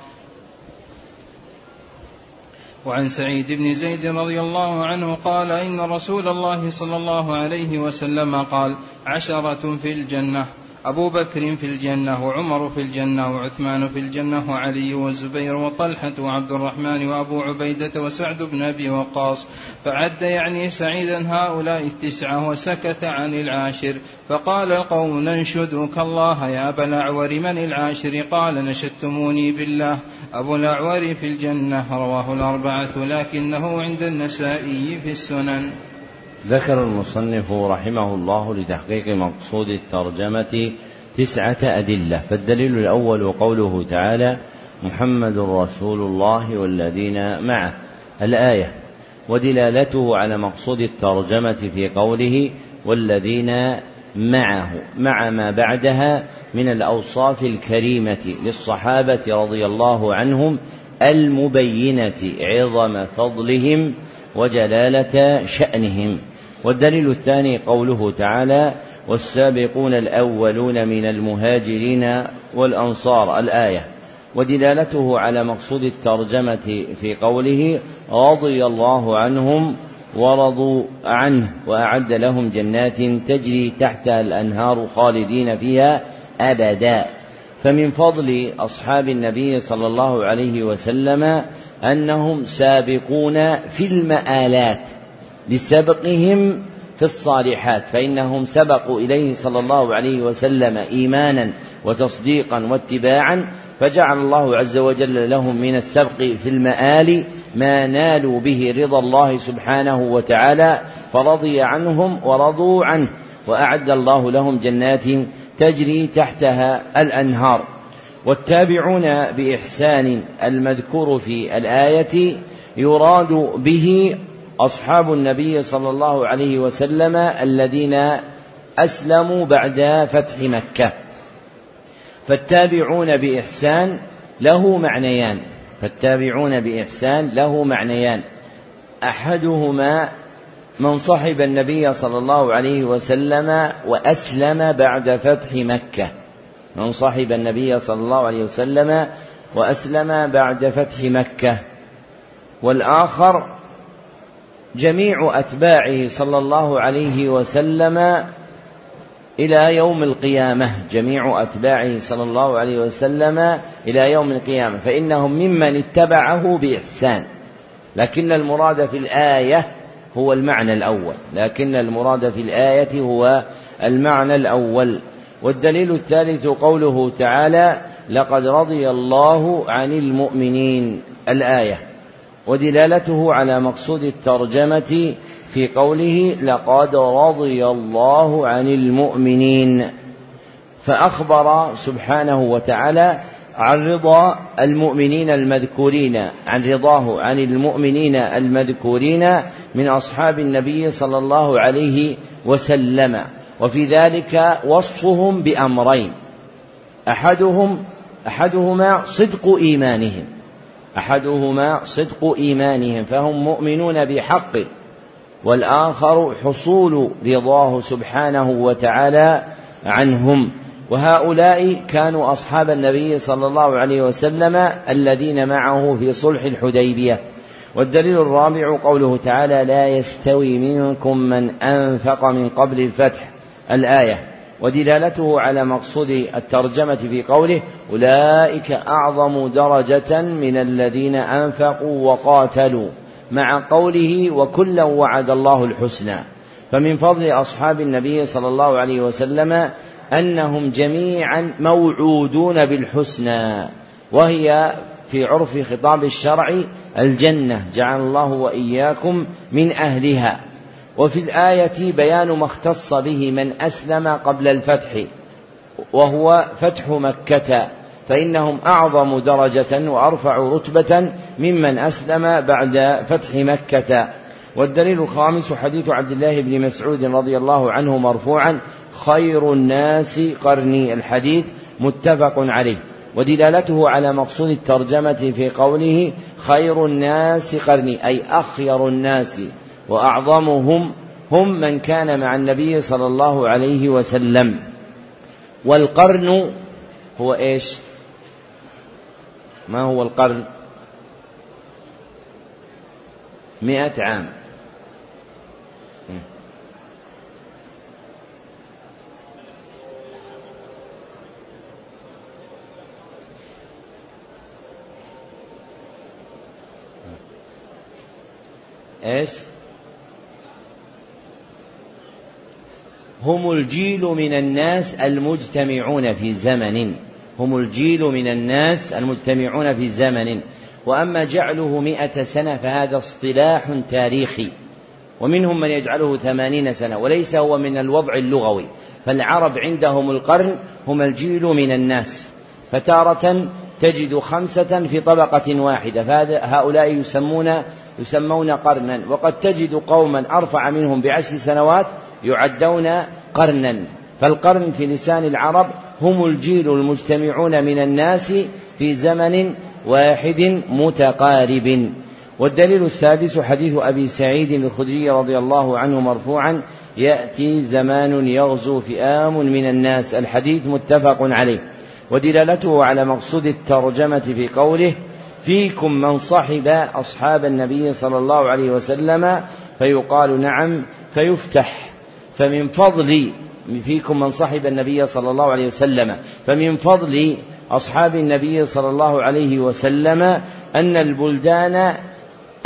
وعن سعيد بن زيد رضي الله عنه قال إن رسول الله صلى الله عليه وسلم قال عشرة في الجنة. أبو بكر في الجنة وعمر في الجنة وعثمان في الجنة وعلي والزبير وطلحة وعبد الرحمن وأبو عبيدة وسعد بن أبي وقاص. فعد يعني سعيدا هؤلاء التسعة وسكت عن العاشر. فقال القوم ننشدك الله يا أبا الأعور من العاشر؟ قال نشدتموني بالله. أبو الأعور في الجنة رواه الأربعة لكنه عند النسائي في السنن. ذكر المصنف رحمه الله لتحقيق مقصود الترجمة تسعة أدلة فالدليل الأول قوله تعالى محمد رسول الله والذين معه الآية ودلالته على مقصود الترجمة في قوله والذين معه مع ما بعدها من الأوصاف الكريمة للصحابة رضي الله عنهم المبينة عظم فضلهم وجلالة شأنهم. والدليل الثاني قوله تعالى والسابقون الأولون من المهاجرين والأنصار. الآية. ودلالته على مقصود الترجمة في قوله رضي الله عنهم ورضوا عنه وأعد لهم جنات تجري تحتها الأنهار خالدين فيها أبدا. فمن فضل أصحاب النبي صلى الله عليه وسلم أنهم سابقون في المآلات. لسبقهم في الصالحات فإنهم سبقوا إليه صلى الله عليه وسلم إيمانا وتصديقا واتباعا فجعل الله عز وجل لهم من السبق في المآل ما نالوا به رضا الله سبحانه وتعالى فرضي عنهم ورضوا عنه وأعد الله لهم جنات تجري تحتها الأنهار. والتابعون بإحسان المذكور في الآية يراد به أصحاب النبي صلى الله عليه وسلم الذين أسلموا بعد فتح مكة. فالتابعون بإحسان له معنيان. فالتابعون بإحسان له معنيان. أحدهما من صحب النبي صلى الله عليه وسلم وأسلم بعد فتح مكة. من صحب النبي صلى الله عليه وسلم وأسلم بعد فتح مكة. والآخر جميع أتباعه صلى الله عليه وسلم إلى يوم القيامة. جميع أتباعه صلى الله عليه وسلم إلى يوم القيامة. فإنهم ممن اتبعه بإحسان. لكن المراد في الآية هو المعنى الأول. لكن المراد في الآية هو المعنى الأول. والدليل الثالث قوله تعالى لقد رضي الله عن المؤمنين. الآية. ودلالته على مقصود الترجمة في قوله لقد رضي الله عن المؤمنين فأخبر سبحانه وتعالى عن رضا المؤمنين المذكورين عن رضاه عن المؤمنين المذكورين من أصحاب النبي صلى الله عليه وسلم وفي ذلك وصفهم بأمرين أحدهم أحدهما صدق إيمانهم أحدهما صدق إيمانهم فهم مؤمنون بحق والآخر حصول رضاه سبحانه وتعالى عنهم. وهؤلاء كانوا أصحاب النبي صلى الله عليه وسلم الذين معه في صلح الحديبية. والدليل الرابع قوله تعالى لا يستوي منكم من أنفق من قبل الفتح. الآية ودلالته على مقصود الترجمة في قوله أولئك أعظم درجة من الذين أنفقوا وقاتلوا مع قوله وكلا وعد الله الحسنى. فمن فضل أصحاب النبي صلى الله عليه وسلم أنهم جميعا موعودون بالحسنى وهي في عرف خطاب الشرع الجنة جعل الله وإياكم من أهلها. وفي الآية بيان ما اختص به من أسلم قبل الفتح وهو فتح مكة فإنهم أعظم درجة وأرفع رتبة ممن أسلم بعد فتح مكة. والدليل الخامس حديث عبد الله بن مسعود رضي الله عنه مرفوعا خير الناس قرني الحديث متفق عليه. ودلالته على مقصود الترجمة في قوله خير الناس قرني أي أخير الناس. وأعظمهم هم من كان مع النبي صلى الله عليه وسلم. والقرن هو إيش؟ ما هو القرن؟ مئة عام. إيش؟ هم الجيل من الناس المجتمعون في زمن. هم الجيل من الناس المجتمعون في زمن. وأما جعله مئة سنة فهذا اصطلاح تاريخي. ومنهم من يجعله ثمانين سنة وليس هو من الوضع اللغوي. فالعرب عندهم القرن هم الجيل من الناس. فتارة تجد خمسة في طبقة واحدة. فهؤلاء يسمون يسمون قرنا. وقد تجد قوما أرفع منهم بعشر سنوات يعدون قرنا. فالقرن في لسان العرب هم الجيل المجتمعون من الناس في زمن واحد متقارب. والدليل السادس حديث أبي سعيد الخدري رضي الله عنه مرفوعا يأتي زمان يغزو فئام من الناس. الحديث متفق عليه. ودلالته على مقصود الترجمة في قوله فيكم من صحب أصحاب النبي صلى الله عليه وسلم فيقال نعم فيفتح. فمن فضل فيكم من صحب النبي صلى الله عليه وسلم فمن فضل أصحاب النبي صلى الله عليه وسلم أن البلدان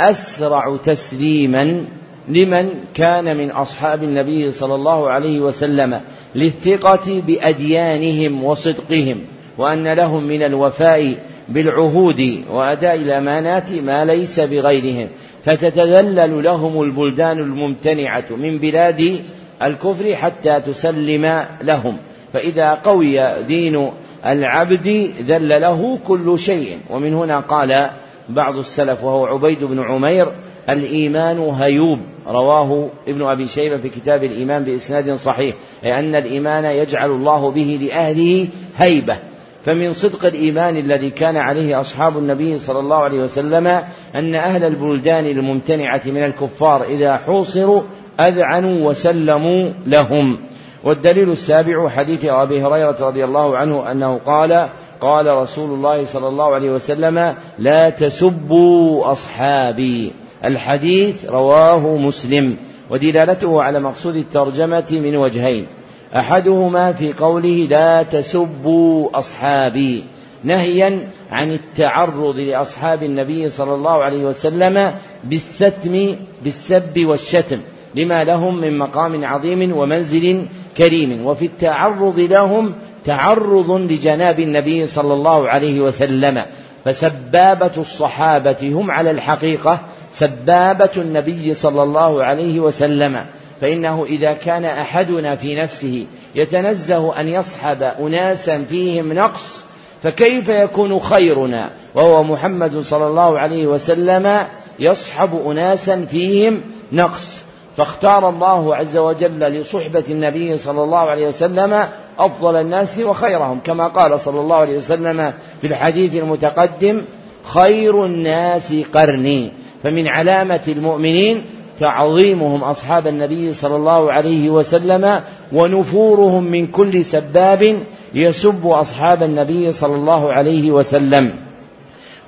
أسرع تسليما لمن كان من أصحاب النبي صلى الله عليه وسلم للثقة بأديانهم وصدقهم وأن لهم من الوفاء بالعهود وأداء الأمانات ما ليس بغيرهم. فتتذلل لهم البلدان الممتنعة من بلاد الكفر حتى تسلم لهم. فإذا قوي دين العبد ذل له كل شيء. ومن هنا قال بعض السلف وهو عبيد بن عمير الإيمان هيوب. رواه ابن أبي شيبة في كتاب الإيمان بإسناد صحيح أي أن الإيمان يجعل الله به لأهله هيبة. فمن صدق الإيمان الذي كان عليه أصحاب النبي صلى الله عليه وسلم أن أهل البلدان الممتنعة من الكفار إذا حوصروا أذعنوا وسلموا لهم. والدليل السابع حديث أبي هريرة رضي الله عنه أنه قال قال رسول الله صلى الله عليه وسلم لا تسبوا أصحابي. الحديث رواه مسلم ودلالته على مقصود الترجمة من وجهين. أحدهما في قوله لا تسبوا أصحابي. نهيا عن التعرض لأصحاب النبي صلى الله عليه وسلم بالستم بالسب والشتم. لما لهم من مقام عظيم ومنزل كريم. وفي التعرض لهم تعرض لجناب النبي صلى الله عليه وسلم. فسبابة الصحابة هم على الحقيقة سبابة النبي صلى الله عليه وسلم. فإنه إذا كان أحدنا في نفسه يتنزه أن يصحب أناسا فيهم نقص فكيف يكون خيرنا؟ وهو محمد صلى الله عليه وسلم يصحب أناسا فيهم نقص. فاختار الله عز وجل لصحبة النبي صلى الله عليه وسلم أفضل الناس وخيرهم كما قال صلى الله عليه وسلم في الحديث المتقدم خير الناس قرني فمن علامة المؤمنين تعظيمهم أصحاب النبي صلى الله عليه وسلم ونفورهم من كل سباب يسب أصحاب النبي صلى الله عليه وسلم.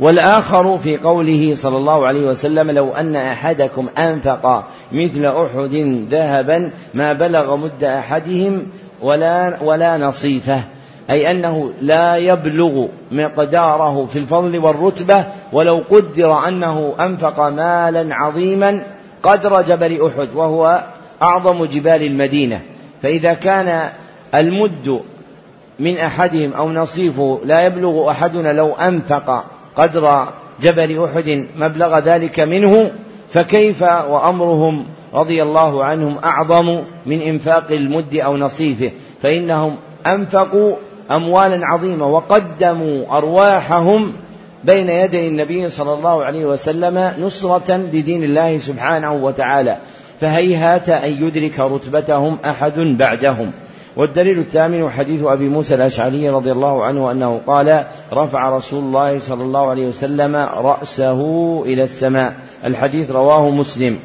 والآخر في قوله صلى الله عليه وسلم لو أن أحدكم أنفق مثل أحد ذهبا ما بلغ مد أحدهم ولا ولا نصيفة. أي أنه لا يبلغ مقداره في الفضل والرتبة ولو قدر أنه أنفق مالا عظيما قدر جبل أحد وهو أعظم جبال المدينة. فإذا كان المد من أحدهم أو نصيفه لا يبلغ أحدنا لو أنفق قدر جبل أحد مبلغ ذلك منه فكيف وأمرهم رضي الله عنهم أعظم من إنفاق المد أو نصيفه؟ فإنهم أنفقوا أموالا عظيمة وقدموا أرواحهم بين يدي النبي صلى الله عليه وسلم نصرة لدين الله سبحانه وتعالى. فهيهات أن يدرك رتبتهم أحد بعدهم. والدليل الثامن حديث أبي موسى الأشعري رضي الله عنه أنه قال رفع رسول الله صلى الله عليه وسلم رأسه إلى السماء. الحديث رواه مسلم.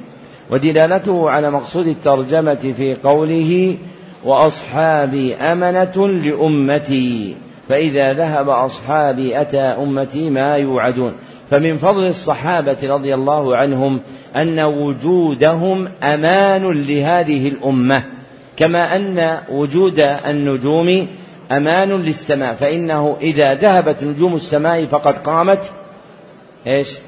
ودلالته على مقصود الترجمة في قوله وأصحابي أمنة لأمتي. فإذا ذهب أصحابي أتى أمتي ما يوعدون. فمن فضل الصحابة رضي الله عنهم أن وجودهم أمان لهذه الأمة. كما أن وجود النجوم أمان للسماء فإنه إذا ذهبت نجوم السماء فقد قامت إيش؟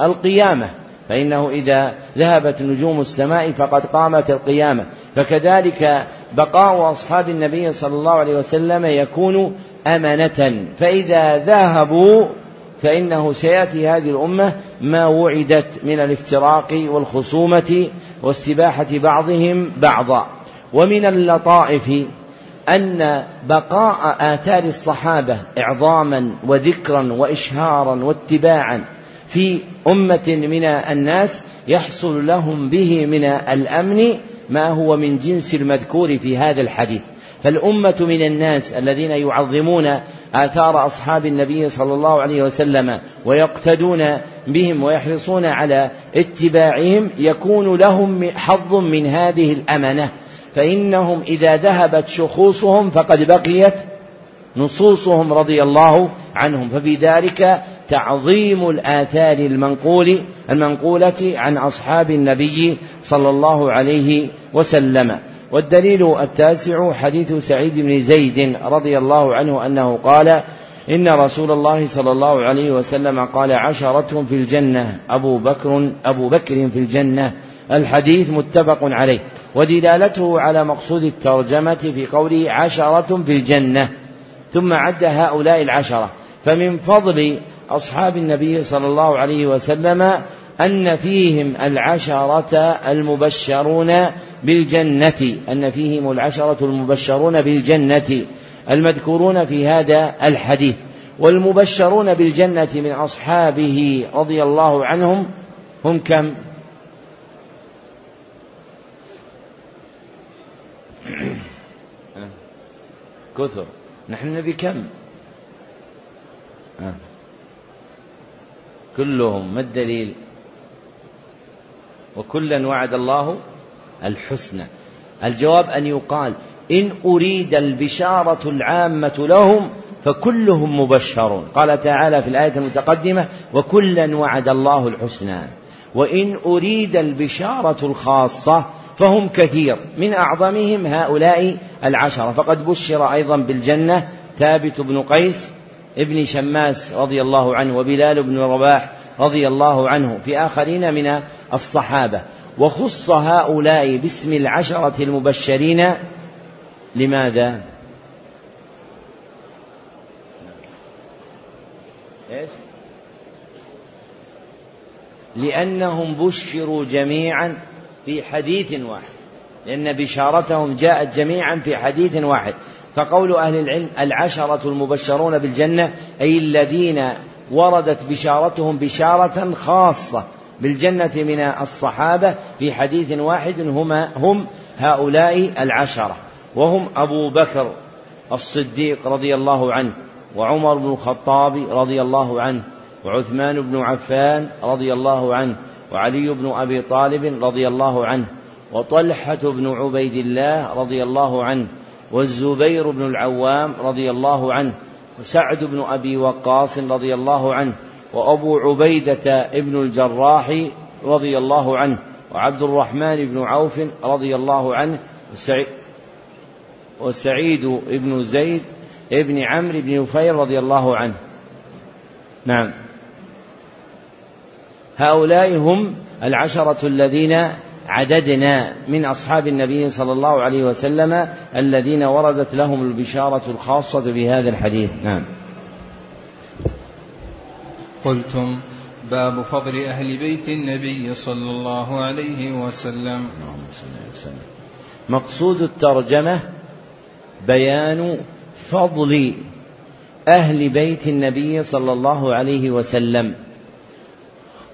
القيامة. فإنه إذا ذهبت نجوم السماء فقد قامت القيامة. فكذلك بقاء أصحاب النبي صلى الله عليه وسلم يكون أمنة فإذا ذهبوا فإنه سيأتي هذه الأمة ما وعدت من الافتراق والخصومة واستباحة بعضهم بعضا. ومن اللطائف أن بقاء آثار الصحابة إعظاما وذكرا وإشهارا واتباعا في أمة من الناس يحصل لهم به من الأمن ما هو من جنس المذكور في هذا الحديث. فالأمة من الناس الذين يعظمون آثار أصحاب النبي صلى الله عليه وسلم ويقتدون بهم ويحرصون على اتباعهم يكون لهم حظ من هذه الأمنة فإنهم إذا ذهبت شخوصهم فقد بقيت نصوصهم رضي الله عنهم. ففي ذلك تعظيم الآثار المنقول المنقولة عن أصحاب النبي صلى الله عليه وسلم. والدليل التاسع حديث سعيد بن زيد رضي الله عنه أنه قال إن رسول الله صلى الله عليه وسلم قال عشرة في الجنة أبو بكر أبو بكر في الجنة الحديث متفق عليه ودلالته على مقصود الترجمة في قوله عشرة في الجنة ثم عد هؤلاء العشرة فمن فضل أصحاب النبي صلى الله عليه وسلم أن فيهم العشرة المبشرون بالجنة أن فيهم العشرة المبشرون بالجنة المذكورون في هذا الحديث والمبشرون بالجنة من أصحابه رضي الله عنهم هم كم؟ <coughs> كثر نحن نبي كم؟ آه. كلهم ما الدليل؟ وكلا وعد الله الحسنى الجواب أن يقال إن أريد البشارة العامة لهم فكلهم مبشرون قال تعالى في الآية المتقدمة وكلا وعد الله الحسنى وإن أريد البشارة الخاصة فهم كثير من أعظمهم هؤلاء العشرة فقد بشر أيضا بالجنة ثابت بن قيس ابن شماس رضي الله عنه وبلال بن رباح رضي الله عنه في آخرين من الصحابة وخص هؤلاء باسم العشرة المبشرين لماذا؟ إيش؟ لأنهم بشروا جميعا في حديث واحد لأن بشارتهم جاءت جميعا في حديث واحد. فقول أهل العلم العشرة المبشرون بالجنة أي الذين وردت بشارتهم بشارة خاصة بالجنة من الصحابة في حديث واحد هما هم هؤلاء العشرة. وهم أبو بكر الصديق رضي الله عنه وعمر بن الخطاب رضي الله عنه وعثمان بن عفان رضي الله عنه وعلي بن أبي طالب رضي الله عنه وطلحة بن عبيد الله رضي الله عنه والزبير بن العوام رضي الله عنه وسعد بن أبي وقاص رضي الله عنه وأبو عبيدة ابن الجراح رضي الله عنه وعبد الرحمن بن عوف رضي الله عنه وسعيد, بن زيد ابن عمرو بن نفيل رضي الله عنه. نعم. هؤلاء هم العشرة الذين عددنا من أصحاب النبي صلى الله عليه وسلم الذين وردت لهم البشارة الخاصة بهذا الحديث. نعم. قلتم باب فضل أهل بيت النبي صلى الله عليه وسلم. مقصود الترجمة بيان فضل أهل بيت النبي صلى الله عليه وسلم.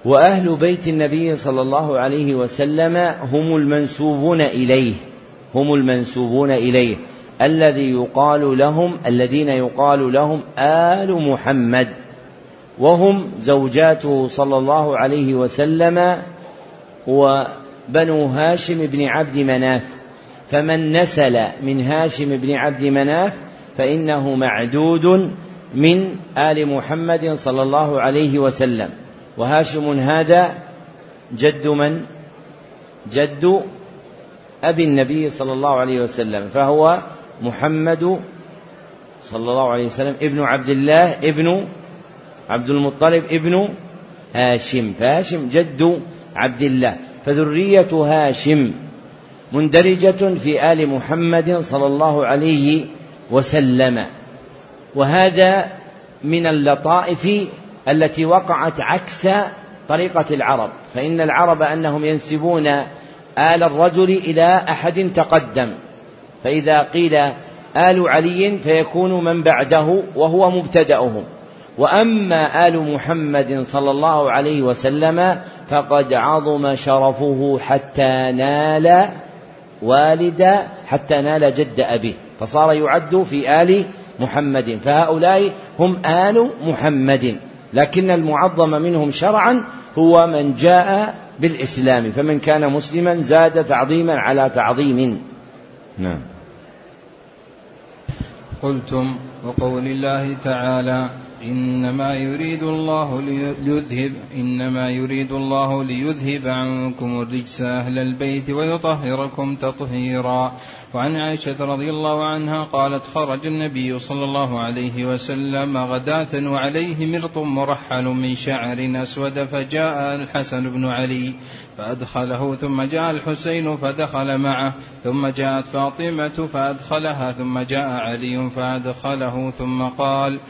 وأهل بيت النبي صلى الله عليه وسلم هم المنسوبون إليه هم المنسوبون إليه. الذي يقال لهم الذين يقال لهم آل محمد. وهم زوجاته صلى الله عليه وسلم وبنو هاشم بن عبد مناف. فمن نسل من هاشم بن عبد مناف فإنه معدود من آل محمد صلى الله عليه وسلم. وهاشم هذا جد من؟ جد أبي النبي صلى الله عليه وسلم فهو محمد صلى الله عليه وسلم ابن عبد الله ابن عبد المطلب ابن هاشم فهاشم جد عبد الله فذرية هاشم مندرجة في آل محمد صلى الله عليه وسلم وهذا من اللطائف التي وقعت عكس طريقة العرب فإن العرب أنهم ينسبون آل الرجل إلى أحد تقدم فإذا قيل آل علي فيكون من بعده وهو مبتدأهم. وأما آل محمد صلى الله عليه وسلم فقد عظم شرفه حتى نال والد حتى نال جد أبيه فصار يعد في آل محمد فهؤلاء هم آل محمد. لكن المعظم منهم شرعا هو من جاء بالإسلام فمن كان مسلما زاد تعظيما على تعظيم. نعم. قلتم وقول الله تعالى إنما يريد الله ليذهب إنما يريد الله ليذهب عنكم الرجس أهل البيت ويطهركم تطهيرا. وعن عائشة رضي الله عنها قالت خرج النبي صلى الله عليه وسلم غداة وعليه مرط مرحل من شعر أسود فجاء الحسن بن علي فأدخله ثم جاء الحسين فدخل معه ثم جاءت فاطمة فأدخلها ثم جاء علي فأدخله ثم قال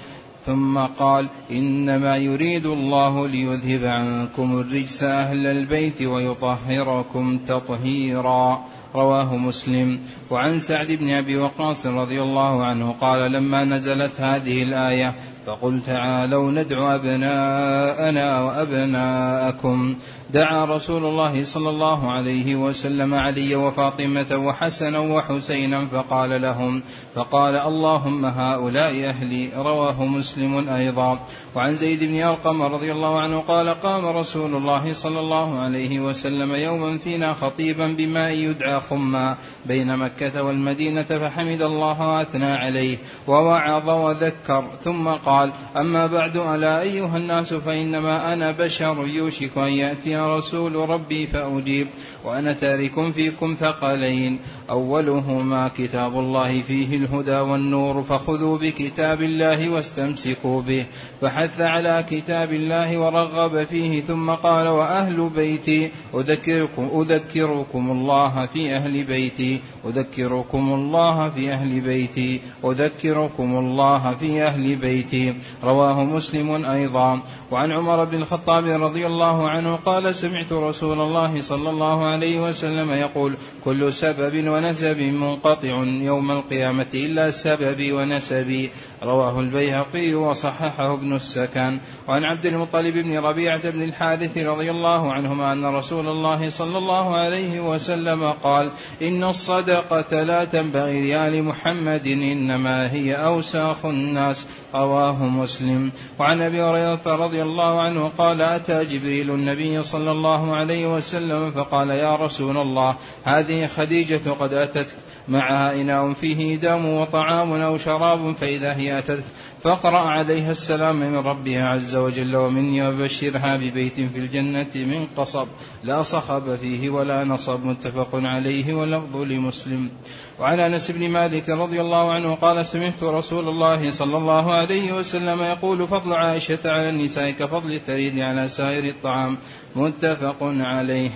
ثم قال إنما يريد الله ليذهب عنكم الرجس أهل البيت ويطهركم تطهيرا. رواه مسلم. وعن سعد بن أبي وقاص رضي الله عنه قال لما نزلت هذه الآية فقل تعالوا ندعو أبناءنا وأبناءكم. دعا رسول الله صلى الله عليه وسلم علي وفاطمة وحسنا وحسينا فقال لهم فقال اللهم هؤلاء أهلي. رواه مسلم أيضا. وعن زيد بن أرقم رضي الله عنه قال قام رسول الله صلى الله عليه وسلم يوما فينا خطيبا بماء يدعى خما بين مكة والمدينة فحمد الله وأثنى عليه ووعظ وذكر ثم قال أما بعد ألا أيها الناس فإنما أنا بشر يوشك أن يأتي رسول ربي فأجيب وأنا تارك فيكم ثقلين أولهما كتاب الله فيه الهدى والنور فخذوا بكتاب الله واستمسكوا به فحث على كتاب الله ورغب فيه ثم قال وأهل بيتي أذكركم, أذكركم الله في أهل بيتي أذكركم الله في أهل بيتي أذكركم الله في أهل بيتي. رواه مسلم أيضا. وعن عمر بن الخطاب رضي الله عنه قال سمعت رسول الله صلى الله عليه وسلم يقول كل سبب ونسب منقطع يوم القيامة إلا سببي ونسبي رواه البيهقي وصححه ابن السكن. وعن عبد المطلب بن ربيعة بن الحارث رضي الله عنهما أن رسول الله صلى الله عليه وسلم قال إن الصدقة لا تنبغي لآل محمد إنما هي أوساخ الناس. رواه مسلم. وعن أبي هريرة رضي الله عنه قال أتى جبريل النبي صلى الله عليه وسلم فقال يا رسول الله هذه خديجة قد أتتك. معها إناء فيه دم وطعام أو شراب فإذا هي أتتك فاقرأ عليها السلام من ربها عز وجل ومني وبشرها ببيت في الجنة من قصب لا صخب فيه ولا نصب متفق عليه ولفظ لمسلم. وعن أنس بن مالك رضي الله عنه قال سمعت رسول الله صلى الله عليه وسلم يقول فضل عائشة على النساء كفضل الثريد على سائر الطعام متفق عليه.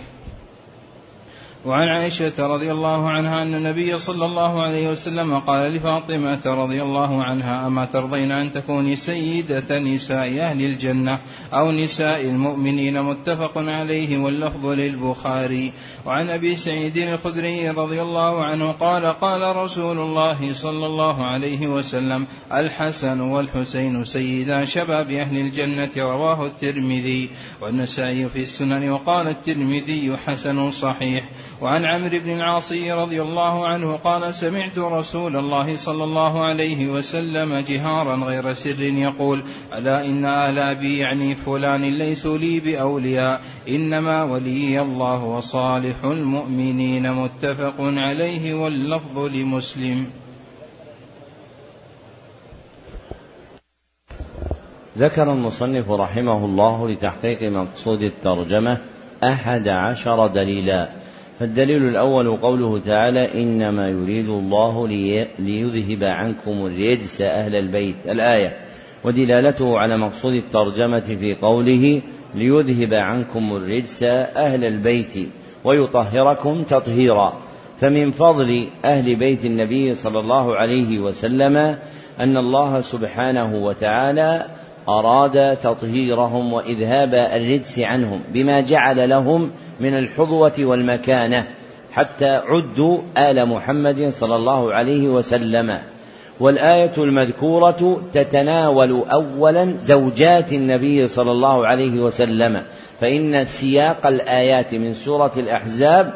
وعن عائشة رضي الله عنها أن النبي صلى الله عليه وسلم قال لفاطمة رضي الله عنها أما ترضين أن تكوني سيدة نساء أهل الجنة أو نساء المؤمنين؟ متفق عليه واللفظ للبخاري. وعن أبي سعيد الخدري رضي الله عنه قال قال رسول الله صلى الله عليه وسلم الحسن والحسين سيدا شباب أهل الجنة رواه الترمذي والنسائي في السنن وقال الترمذي حسن صحيح. وعن عمرو بن العاص رضي الله عنه قال سمعت رسول الله صلى الله عليه وسلم جهارا غير سر يقول ألا إن آل أبي يعني فلان ليسوا لي بأولياء إنما ولي الله وصالح المؤمنين متفق عليه واللفظ لمسلم. ذكر المصنف رحمه الله لتحقيق مقصود الترجمة أحد عشر دليلا. فالدليل الأول قوله تعالى إنما يريد الله ليذهب عنكم الرجس أهل البيت. الآية ودلالته على مقصود الترجمة في قوله ليذهب عنكم الرجس أهل البيت ويطهركم تطهيرا. فمن فضل أهل بيت النبي صلى الله عليه وسلم أن الله سبحانه وتعالى أراد تطهيرهم وإذهاب الرجس عنهم بما جعل لهم من الحظوة والمكانة حتى عدوا آل محمد صلى الله عليه وسلم. والآية المذكورة تتناول أولا زوجات النبي صلى الله عليه وسلم فإن سياق الآيات من سورة الأحزاب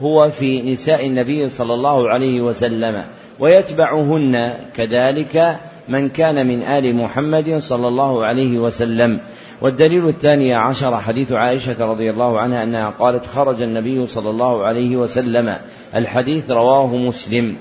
هو في نساء النبي صلى الله عليه وسلم ويتبعهن كذلك من كان من آل محمد صلى الله عليه وسلم. والدليل الثاني عشر حديث عائشة رضي الله عنها أنها قالت خرج النبي صلى الله عليه وسلم. الحديث رواه مسلم.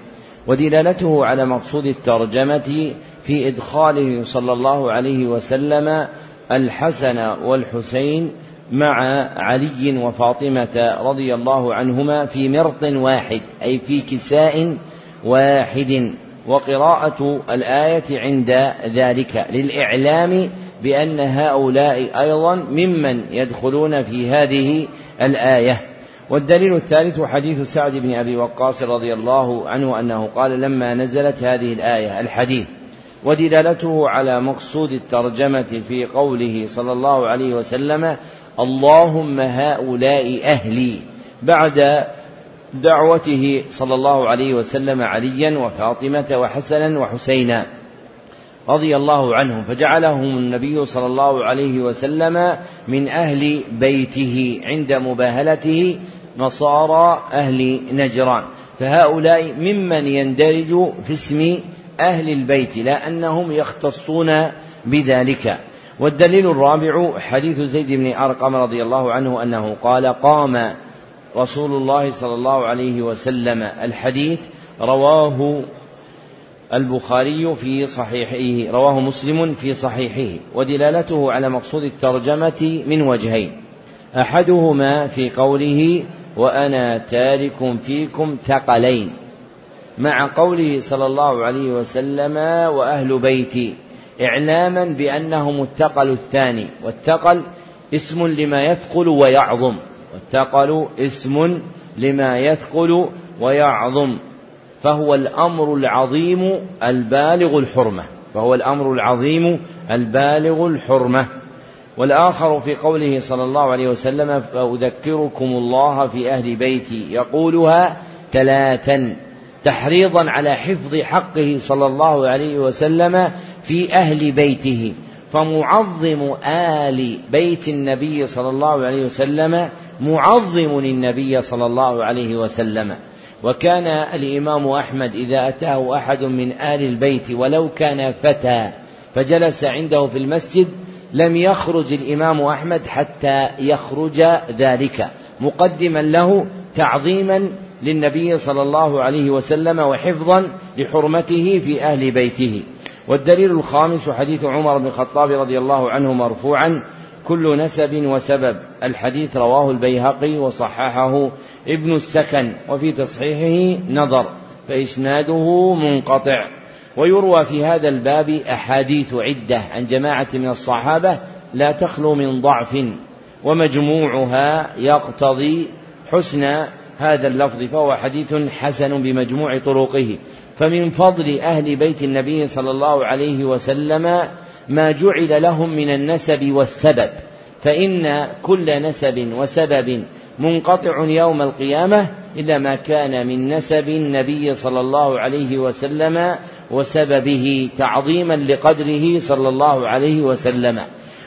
ودلالته على مقصود الترجمة في إدخاله صلى الله عليه وسلم الحسن والحسين مع علي وفاطمة رضي الله عنهما في مرط واحد أي في كساء واحد. وقراءة الآية عند ذلك للإعلام بأن هؤلاء أيضا ممن يدخلون في هذه الآية. والدليل الثالث حديث سعد بن أبي وقاص رضي الله عنه أنه قال لما نزلت هذه الآية الحديث ودلالته على مقصود الترجمة في قوله صلى الله عليه وسلم اللهم هؤلاء أهلي بعد دعوته صلى الله عليه وسلم عليا وفاطمة وحسنا وحسينا رضي الله عنهم فجعلهم النبي صلى الله عليه وسلم من أهل بيته عند مباهلته نصارى أهل نجران. فهؤلاء ممن يندرج في اسم أهل البيت لا أنهم يختصون بذلك. والدليل الرابع حديث زيد بن أرقم رضي الله عنه أنه قال قام رسول الله صلى الله عليه وسلم الحديث رواه البخاري في صحيحه رواه مسلم في صحيحه ودلالته على مقصود الترجمة من وجهين. أحدهما في قوله وأنا تارك فيكم ثقلين مع قوله صلى الله عليه وسلم وأهل بيتي إعلاما بأنهم الثقل الثاني والثقل اسم لما يثقل ويعظم. والثقل اسم لما يثقل ويعظم فهو الأمر العظيم البالغ الحرمة فهو الأمر العظيم البالغ الحرمة. والآخر في قوله صلى الله عليه وسلم فأذكركم الله في أهل بيتي يقولها ثلاثا تحريضا على حفظ حقه صلى الله عليه وسلم في أهل بيته. فمعظم آل بيت النبي صلى الله عليه وسلم معظم للنبي صلى الله عليه وسلم. وكان الإمام أحمد إذا أتاه أحد من آل البيت ولو كان فتى فجلس عنده في المسجد لم يخرج الإمام أحمد حتى يخرج ذلك مقدما له تعظيما للنبي صلى الله عليه وسلم وحفظا لحرمته في أهل بيته. والدليل الخامس حديث عمر بن الخطاب رضي الله عنه مرفوعا كل نسب وسبب. الحديث رواه البيهقي وصححه ابن السكن وفي تصحيحه نظر فإسناده منقطع. ويروى في هذا الباب أحاديث عدة عن جماعة من الصحابة لا تخلو من ضعف ومجموعها يقتضي حسن هذا اللفظ فهو حديث حسن بمجموع طرقه. فمن فضل أهل بيت النبي صلى الله عليه وسلم ما جعل لهم من النسب والسبب فإن كل نسب وسبب منقطع يوم القيامة إلا ما كان من نسب النبي صلى الله عليه وسلم وسببه تعظيما لقدره صلى الله عليه وسلم.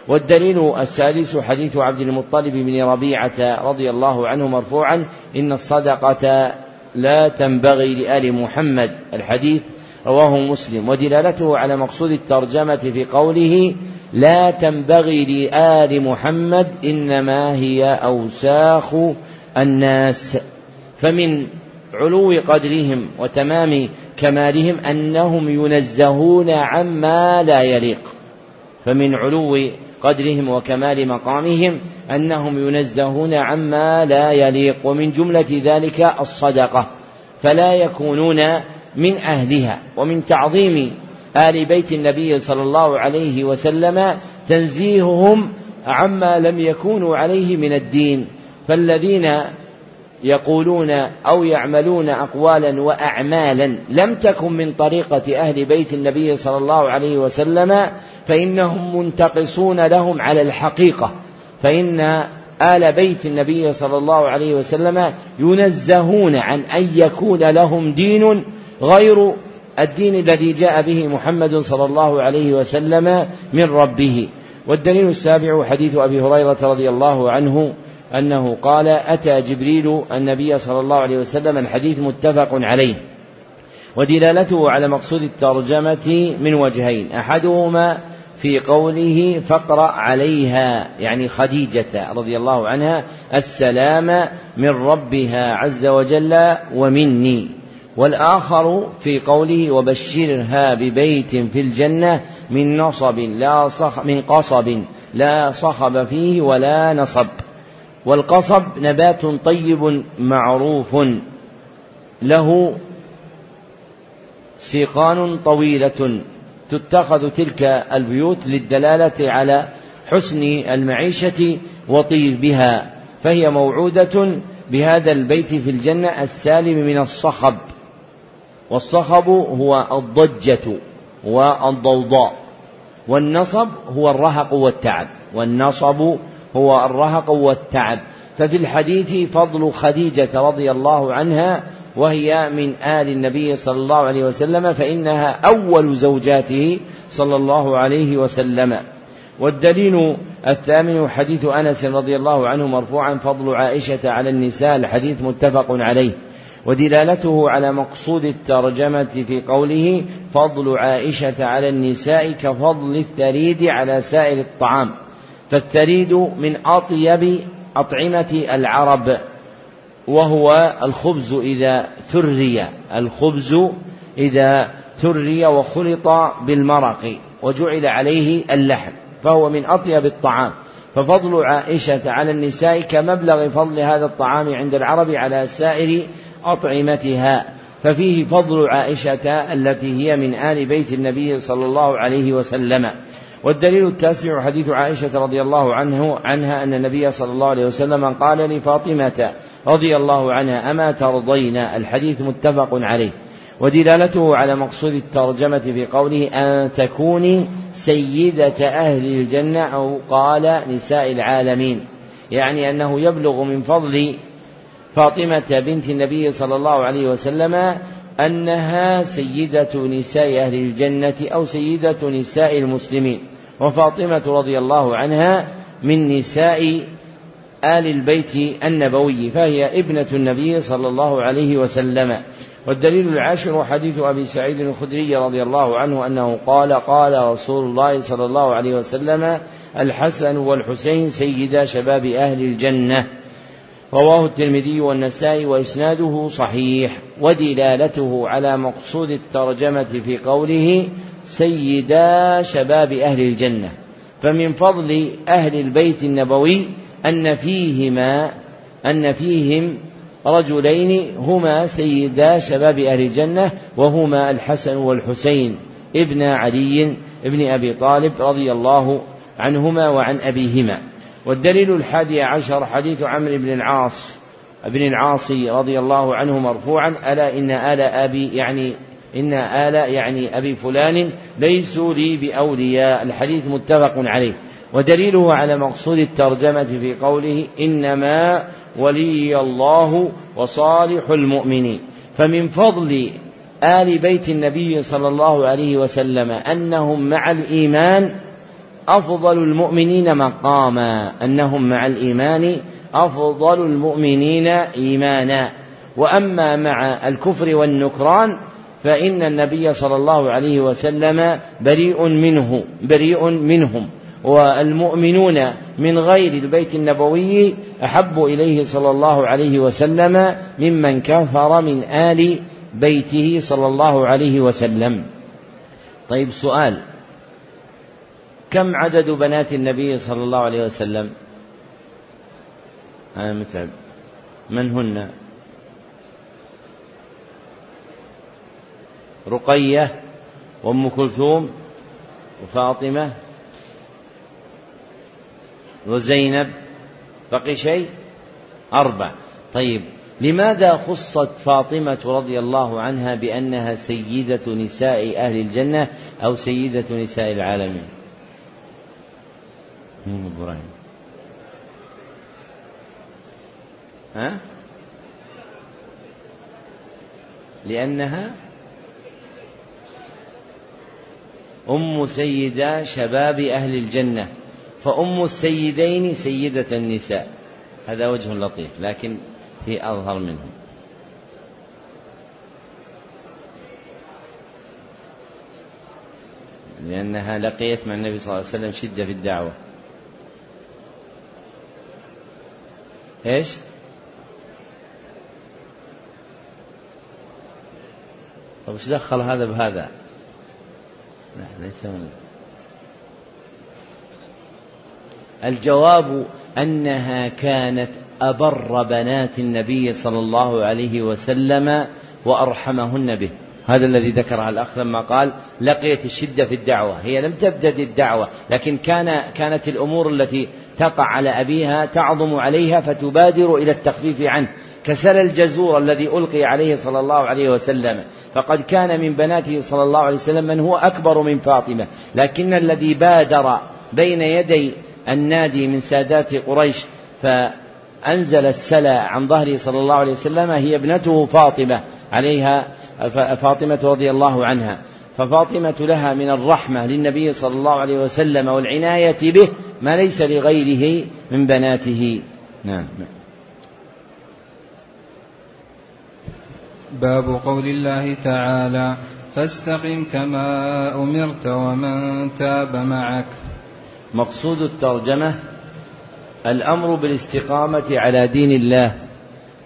والدليل السادس حديث عبد المطلب بن ربيعة رضي الله عنه مرفوعا إن الصدقة لا تنبغي لآل محمد. الحديث رواه مسلم. ودلالته على مقصود الترجمة في قوله لا تنبغي لآل محمد إنما هي أوساخ الناس. فمن علو قدرهم وتمام كمالهم أنهم ينزهون عما لا يليق. فمن علو قدرهم وكمال مقامهم أنهم ينزهون عما لا يليق. ومن جملة ذلك الصدقة. فلا يكونون من أهلها ومن تعظيم آل بيت النبي صلى الله عليه وسلم تنزيههم عما لم يكونوا عليه من الدين. فالذين يقولون أو يعملون أقوالا وأعمالا لم تكن من طريقة أهل بيت النبي صلى الله عليه وسلم فإنهم منتقصون لهم على الحقيقة. فإن آل بيت النبي صلى الله عليه وسلم ينزهون عن أن يكون لهم دين غير الدين الذي جاء به محمد صلى الله عليه وسلم من ربه. والدليل السابع حديث أبي هريرة رضي الله عنه أنه قال أتى جبريل النبي صلى الله عليه وسلم الحديث متفق عليه. ودلالته على مقصود الترجمة من وجهين أحدهما في قوله فاقرأ عليها يعني خديجة رضي الله عنها السلام من ربها عز وجل ومني. والآخر في قوله وبشرها ببيت في الجنة من نصب لا صخ من قصب لا صخب فيه ولا نصب. والقصب نبات طيب معروف له سيقان طويلة تتخذ تلك البيوت للدلالة على حسن المعيشة وطيبها فهي موعودة بهذا البيت في الجنة السالم من الصخب. والصخب هو الضجة والضوضاء والنصب هو الرهق والتعب والنصب هو الرهق والتعب. ففي الحديث فضل خديجة رضي الله عنها وهي من آل النبي صلى الله عليه وسلم فإنها أول زوجاته صلى الله عليه وسلم. والدليل الثامن حديث أنس رضي الله عنه مرفوعا فضل عائشة على النساء الحديث متفق عليه. ودلالته على مقصود الترجمة في قوله فضل عائشة على النساء كفضل الثريد على سائر الطعام. فالثريد من أطيب أطعمة العرب وهو الخبز إذا ثرد الخبز إذا ثرد وخلط بالمرق وجعل عليه اللحم فهو من أطيب الطعام. ففضل عائشة على النساء كمبلغ فضل هذا الطعام عند العرب على سائر أطعمتها ففيه فضل عائشة التي هي من آل بيت النبي صلى الله عليه وسلم. والدليل التاسع حديث عائشة رضي الله عنه عنها أن النبي صلى الله عليه وسلم قال لفاطمة رضي الله عنها أما ترضين؟ الحديث متفق عليه. ودلالته على مقصود الترجمة في قوله أن تكوني سيدة أهل الجنة أو قال نساء العالمين يعني أنه يبلغ من فضل فاطمة بنت النبي صلى الله عليه وسلم أنها سيدة نساء أهل الجنة أو سيدة نساء المسلمين. وفاطمة رضي الله عنها من نساء آل البيت النبوي فهي ابنة النبي صلى الله عليه وسلم. والدليل العاشر حديث أبي سعيد الخدري رضي الله عنه أنه قال قال رسول الله صلى الله عليه وسلم الحسن والحسين سيدا شباب أهل الجنة. رواه الترمذي والنسائي وإسناده صحيح ودلالته على مقصود الترجمة في قوله سيدا شباب أهل الجنة. فمن فضل أهل البيت النبوي أن فيهما أن فيهم رجلين هما سيدا شباب أهل الجنة وهما الحسن والحسين ابن علي ابن أبي طالب رضي الله عنهما وعن أبيهما. والدليل الحادي عشر حديث عمرو بن العاص بن العاص رضي الله عنه مرفوعا ألا إن آل أبي يعني إن آل يعني أبي فلان ليسوا لي بأولياء الحديث متفق عليه. ودليله على مقصود الترجمة في قوله إنما ولي الله وصالح المؤمنين. فمن فضل آل بيت النبي صلى الله عليه وسلم أنهم مع الإيمان أفضل المؤمنين مقاما أنهم مع الإيمان أفضل المؤمنين إيمانا. وأما مع الكفر والنكران فإن النبي صلى الله عليه وسلم بريء منه بريء منهم. والمؤمنون من غير البيت النبوي أحب إليه صلى الله عليه وسلم ممن كفر من آل بيته صلى الله عليه وسلم. طيب سؤال. كم عدد بنات النبي صلى الله عليه وسلم؟ أنا متعب. من هن؟ رقية وأم كلثوم وفاطمة وزينب بقي شيء؟ أربع طيب لماذا خصت فاطمة رضي الله عنها بأنها سيدة نساء أهل الجنة أو سيدة نساء العالمين؟ مين إبراهيم. ها؟ لأنها أم سيدا شباب أهل الجنة فأم السيدين سيدة النساء. هذا وجه لطيف لكن هي أظهر منه. لأنها لقيت مع النبي صلى الله عليه وسلم شدة في الدعوة. إيش؟ طيب إيش دخل هذا بهذا؟ لا ليس من الجواب أنها كانت أبر بنات النبي صلى الله عليه وسلم وأرحمهن به هذا الذي ذكره الأخ لما قال لقيت الشدة في الدعوة. هي لم تبتدئ الدعوة لكن كان كانت الأمور التي تقع على أبيها تعظم عليها فتبادر إلى التخفيف عنه. كسل الجزور الذي ألقي عليه صلى الله عليه وسلم. فقد كان من بناته صلى الله عليه وسلم من هو أكبر من فاطمة. لكن الذي بادر بين يدي النادي من سادات قريش فأنزل السلا عن ظهره صلى الله عليه وسلم هي ابنته فاطمة. عليها فاطمة رضي الله عنها. ففاطمة لها من الرحمة للنبي صلى الله عليه وسلم والعناية به ما ليس لغيره من بناته. نعم. باب قول الله تعالى فاستقم كما أمرت ومن تاب معك. مقصود الترجمة الأمر بالاستقامة على دين الله.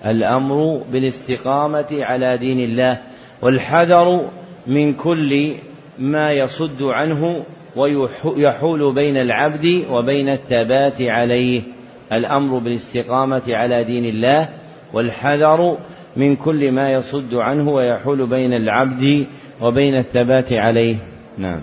الأمر بالاستقامة على دين الله والحذر من كل ما يصد عنه ويحول بين العبد وبين الثبات عليه. الأمر بالاستقامة على دين الله والحذر من كل ما يصد عنه ويحول بين العبد وبين الثبات عليه. نعم.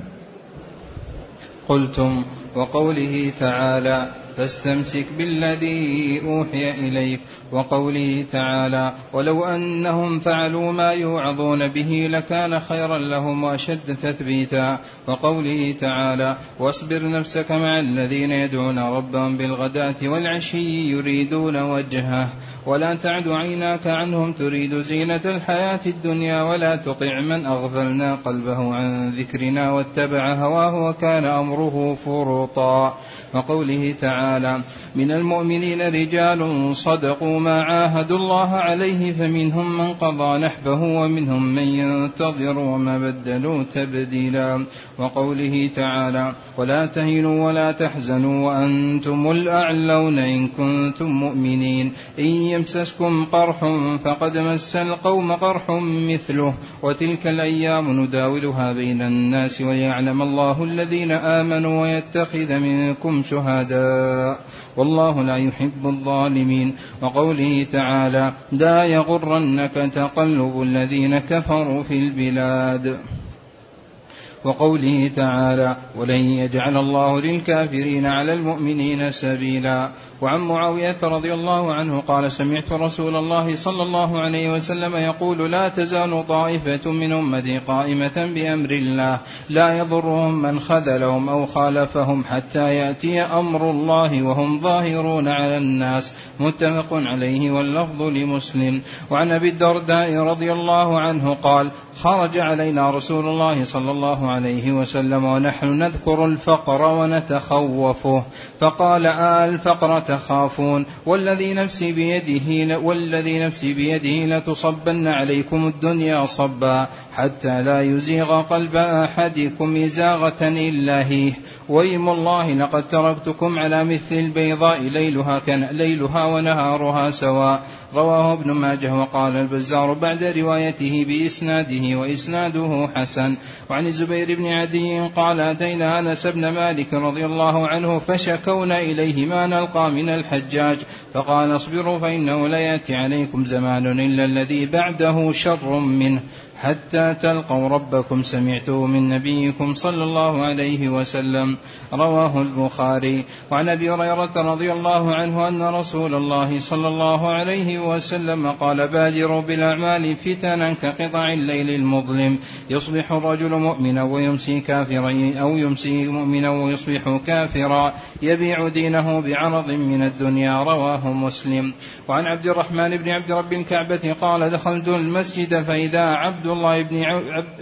قلتم وقوله تعالى فاستمسك بالذي أوحي إليك وقوله تعالى ولو أنهم فعلوا ما يوعظون به لكان خيرا لهم وأشد تثبيتا وقوله تعالى واصبر نفسك مع الذين يدعون ربهم بالغداة والعشي يريدون وجهه ولا تعد عيناك عنهم تريد زينة الحياة الدنيا ولا تطع من أغفلنا قلبه عن ذكرنا واتبع هواه وكان أمره فرطا وقوله تعالى من المؤمنين رجال صدقوا ما عاهدوا الله عليه فمنهم من قضى نحبه ومنهم من ينتظر وما بدلوا تبديلا. وقوله تعالى ولا تهنوا ولا تحزنوا وأنتم الأعلون إن كنتم مؤمنين. إن يمسسكم قرح فقد مس القوم قرح مثله. وتلك الأيام نداولها بين الناس وليعلم الله الذين آمنوا ويتخذ منكم شهداء. والله لا يحب الظالمين. وقوله تعالى لا يغرنك تقلب الذين كفروا في البلاد. وقوله تعالى ولن يجعل الله للكافرين على المؤمنين سبيلا وعن معاوية رضي الله عنه قال سمعت رسول الله صلى الله عليه وسلم يقول لا تزال طائفة من أمتي قائمة بأمر الله لا يضرهم من خذلهم أو خالفهم حتى يأتي أمر الله وهم ظاهرون على الناس متفق عليه واللفظ لمسلم وعن أبي الدرداء رضي الله عنه قال خرج علينا رسول الله صلى الله عليه وسلم ونحن نذكر الفقر ونتخوفه فقال آه الفقر تخافون. والذي نفسي بيده والذي نفسي بيده لتصبن عليكم الدنيا صبا. حتى لا يزيغ قلب أحدكم إزاغة إلا هي. ويم الله لقد تركتكم على مثل البيضاء ليلها كان ليلها ونهارها سواء رواه ابن ماجه وقال البزار بعد روايته بإسناده وإسناده حسن. وعن الزبير بن عدي قال أتينا أنس بن مالك رضي الله عنه فشكونا إليه ما نلقى من الحجاج. فقال اصبروا فإنه لا يأتي عليكم زمان إلا الذي بعده شر منه. حتى تلقوا ربكم سمعته من نبيكم صلى الله عليه وسلم رواه البخاري. وعن أبي هريرة رضي الله عنه أن رسول الله صلى الله عليه وسلم قال بادروا بالأعمال فتنا كقطع الليل المظلم يصبح الرجل مؤمنا ويمسي كافرا أو يمسي مؤمنا ويصبح كافرا يبيع دينه بعرض من الدنيا. رواه مسلم. وعن عبد الرحمن بن عبد رب الكعبة قال دخلت المسجد فإذا عبد الله بن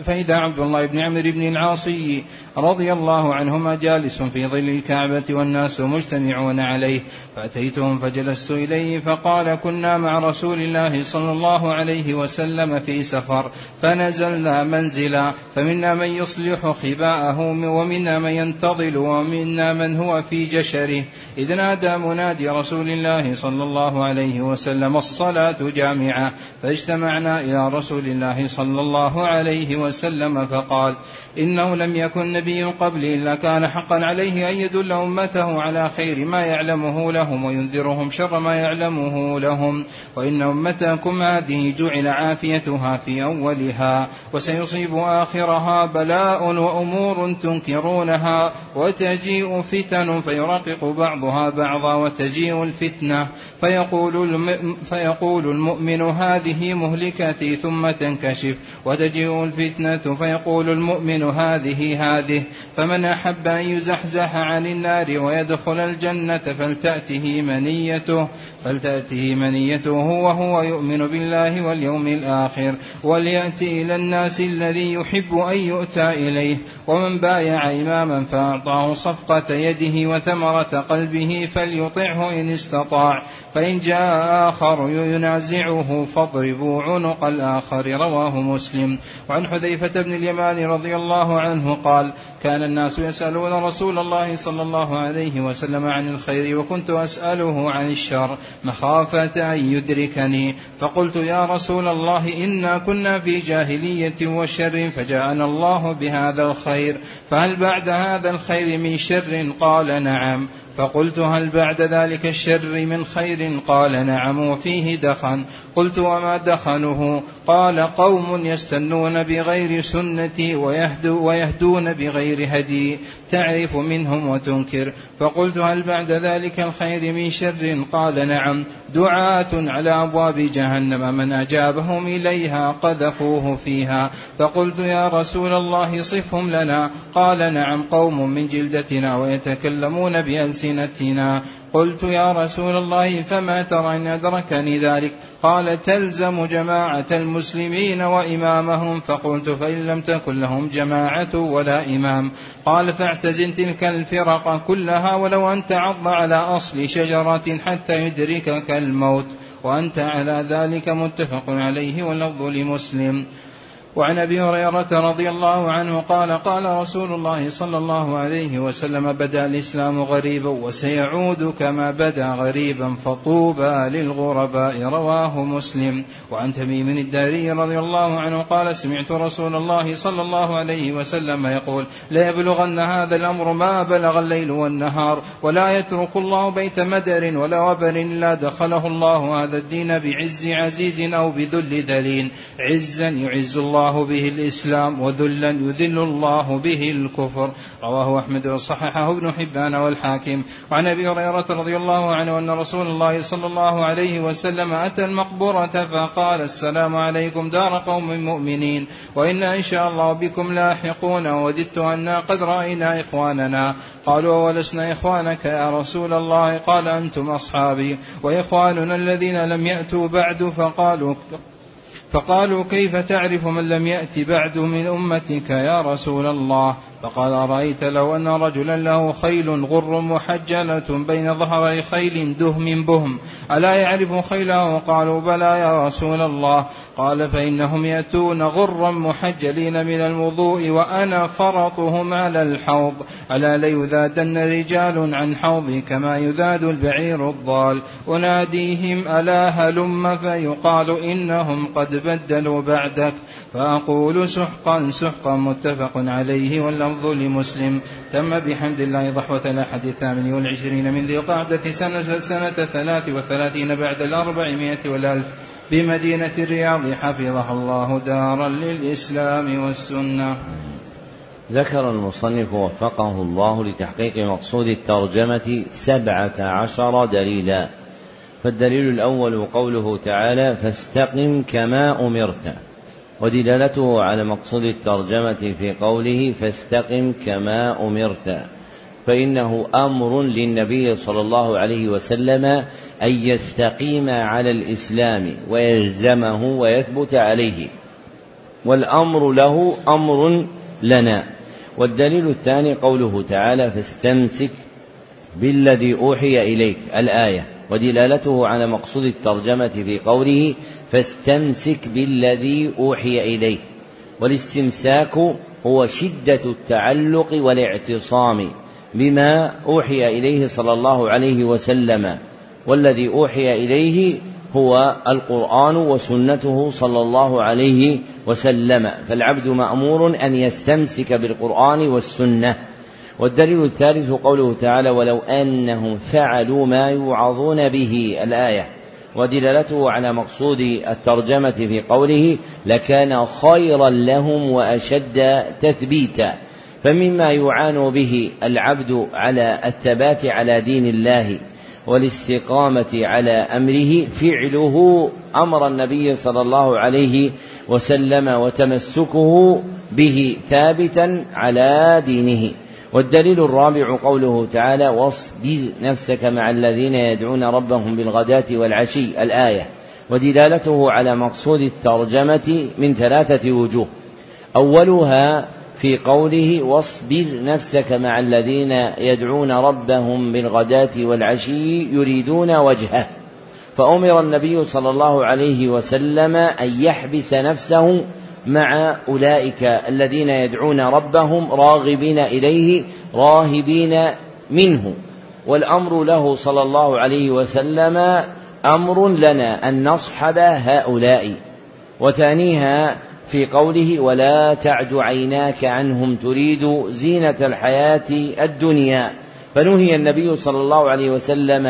فإذا عبد الله بن عمرو بن العاصي رضي الله عنهما جالس في ظل الكعبة والناس مجتمعون عليه فأتيتهم فجلست إليه فقال كنا مع رسول الله صلى الله عليه وسلم في سفر فنزلنا منزلا فمنا من يصلح خباءه ومنا من ينتظل ومنا من هو في جشره. إذ نادى منادي رسول الله صلى الله عليه وسلم الصلاة جامعة. فاجتمعنا إلى رسول الله صلى الله عليه وسلم فقال إنه لم يكن نبي قبلي إلا كان حقا عليه أن يدل أمته على خير ما يعلمه لهم وينذرهم شر ما يعلمه لهم وإن أمتكم هذه جعل عافيتها في أولها وسيصيب آخرها بلاء وأمور تنكرونها وتجيء فتن فيرقق بعضها بعضا وتجيء الفتنة فيقول, فيقول المؤمن هذه مهلكتي ثم تنكشف وتجيء الفتنة فيقول المؤمن هذه هذه فمن أحب أن يزحزح عن النار ويدخل الجنة فلتأته منيته فلتأته منيته وهو يؤمن بالله واليوم الآخر وليأتي إلى الناس الذي يحب أن يؤتى إليه ومن بايع إماما فأعطاه صفقة يده وثمرة قلبه فليطعه إن استطاع فإن جاء آخر ينازعه فاضربوا عنق الآخر رواه مسلم. وعن حذيفة بن اليمان رضي الله عنه قال كان الناس يسألون رسول الله صلى الله عليه وسلم عن الخير وكنت أسأله عن الشر مخافة أن يدركني. فقلت يا رسول الله إنا كنا في جاهلية وشر فجاءنا الله بهذا الخير. فهل بعد هذا الخير من شر؟ قال نعم. فقلت هل بعد ذلك الشر من خير؟ قال نعم وفيه دخن. قلت وما دخنه؟ قال قوم يستنون بغير سنتي ويهدو ويهدون بغير هدي. تعرف منهم وتنكر. فقلت هل بعد ذلك الخير من شر؟ قال نعم. دعاة على أبواب جهنم. من أجابهم إليها قذفوه فيها. فقلت يا رسول الله صفهم لنا. قال نعم قوم من جلدتنا ويتكلمون بألسنتنا. قلت يا رسول الله فما ترى إن أدركني ذلك؟ قال تلزم جماعة المسلمين وإمامهم. فقلت فإن لم تكن لهم جماعة ولا إمام. قال فاعتزل تلك الفرق كلها ولو أن تعض على أصل شجرة حتى يدركك الموت. وأنت على ذلك متفق عليه واللفظ لمسلم. وعن أبي هريرة رضي الله عنه قال قال رسول الله صلى الله عليه وسلم بدا الإسلام غريبا وسيعود كما بدا غريبا فطوبى للغرباء. رواه مسلم. وعن تميم الداري رضي الله عنه قال سمعت رسول الله صلى الله عليه وسلم يقول لا يبلغن هذا الأمر ما بلغ الليل والنهار ولا يترك الله بيت مدر ولا وبر إلا دخله الله هذا الدين بعز عزيز أو بذل ذليل. عزا يعز الله الله به الإسلام وذلا يذل الله به الكفر. رواه أحمد وصححه ابن حبان والحاكم. وعن أبي هريرة رضي الله عنه أن رسول الله صلى الله عليه وسلم أتى المقبرة فقال السلام عليكم دار قوم مؤمنين. وإنا إن شاء الله بكم لاحقون. وددت أنا قد رأينا إخواننا. قالوا ولسنا إخوانك يا رسول الله؟ قال أنتم أصحابي. وإخواننا الذين لم يأتوا بعد فقالوا فقالوا كيف تعرف من لم يأت بعد من أمتك يا رسول الله؟ فقال أرأيت لو أن رجلا له خيل غر محجلة بين ظهري خيل دهم بهم ألا يعرف خيله؟ قالوا بلى يا رسول الله. قال فإنهم يأتون غرا محجلين من الوضوء وأنا فرطهم على الحوض. ألا ليذادن رجال عن حوضي كما يذاد البعير الضال. أناديهم ألا هلم؟ فيقال إنهم قد بدلوا بعدك. فأقول سحقا سحقا متفق عليه واللفظ لمسلم. تم بحمد الله ضحوة الأحد الثامن والعشرين من ذي القعدة سنة, سنة ثلاث وثلاثين بعد الأربعمائة والألف بمدينة الرياض. حفظها الله دارا للإسلام والسنة. ذكر المصنف وفقه الله لتحقيق مقصود الترجمة سبعة عشر دليلا. فالدليل الأول قوله تعالى فاستقم كما أمرت. ودلالته على مقصود الترجمة في قوله فاستقم كما أمرت فإنه أمر للنبي صلى الله عليه وسلم أن يستقيم على الإسلام ويلزمه ويثبت عليه والأمر له أمر لنا. والدليل الثاني قوله تعالى فاستمسك بالذي أوحي إليك الآية. ودلالته على مقصود الترجمة في قوله فاستمسك بالذي أوحي إليك والاستمساك هو شدة التعلق والاعتصام بما أوحي إليه صلى الله عليه وسلم. والذي أوحي إليه هو القرآن وسنته صلى الله عليه وسلم. فالعبد مأمور أن يستمسك بالقرآن والسنة. والدليل الثالث قوله تعالى ولو أنهم فعلوا ما يوعظون به الآية. ودلالته على مقصود الترجمة في قوله لكان خيرا لهم وأشد تثبيتا. فمما يعان به العبد على الثبات على دين الله والاستقامة على أمره فعله أمر النبي صلى الله عليه وسلم وتمسكه به ثابتا على دينه. والدليل الرابع قوله تعالى واصبر نفسك مع الذين يدعون ربهم بالغداة والعشي الآية ودلالته على مقصود الترجمة من ثلاثة وجوه. أولها في قوله واصبر نفسك مع الذين يدعون ربهم بالغداة والعشي يريدون وجهه فأمر النبي صلى الله عليه وسلم أن يحبس نفسه مع أولئك الذين يدعون ربهم راغبين إليه راهبين منه. والأمر له صلى الله عليه وسلم أمر لنا أن نصحب هؤلاء. وثانيها في قوله ولا تعد عيناك عنهم تريد زينة الحياة الدنيا فنهي النبي صلى الله عليه وسلم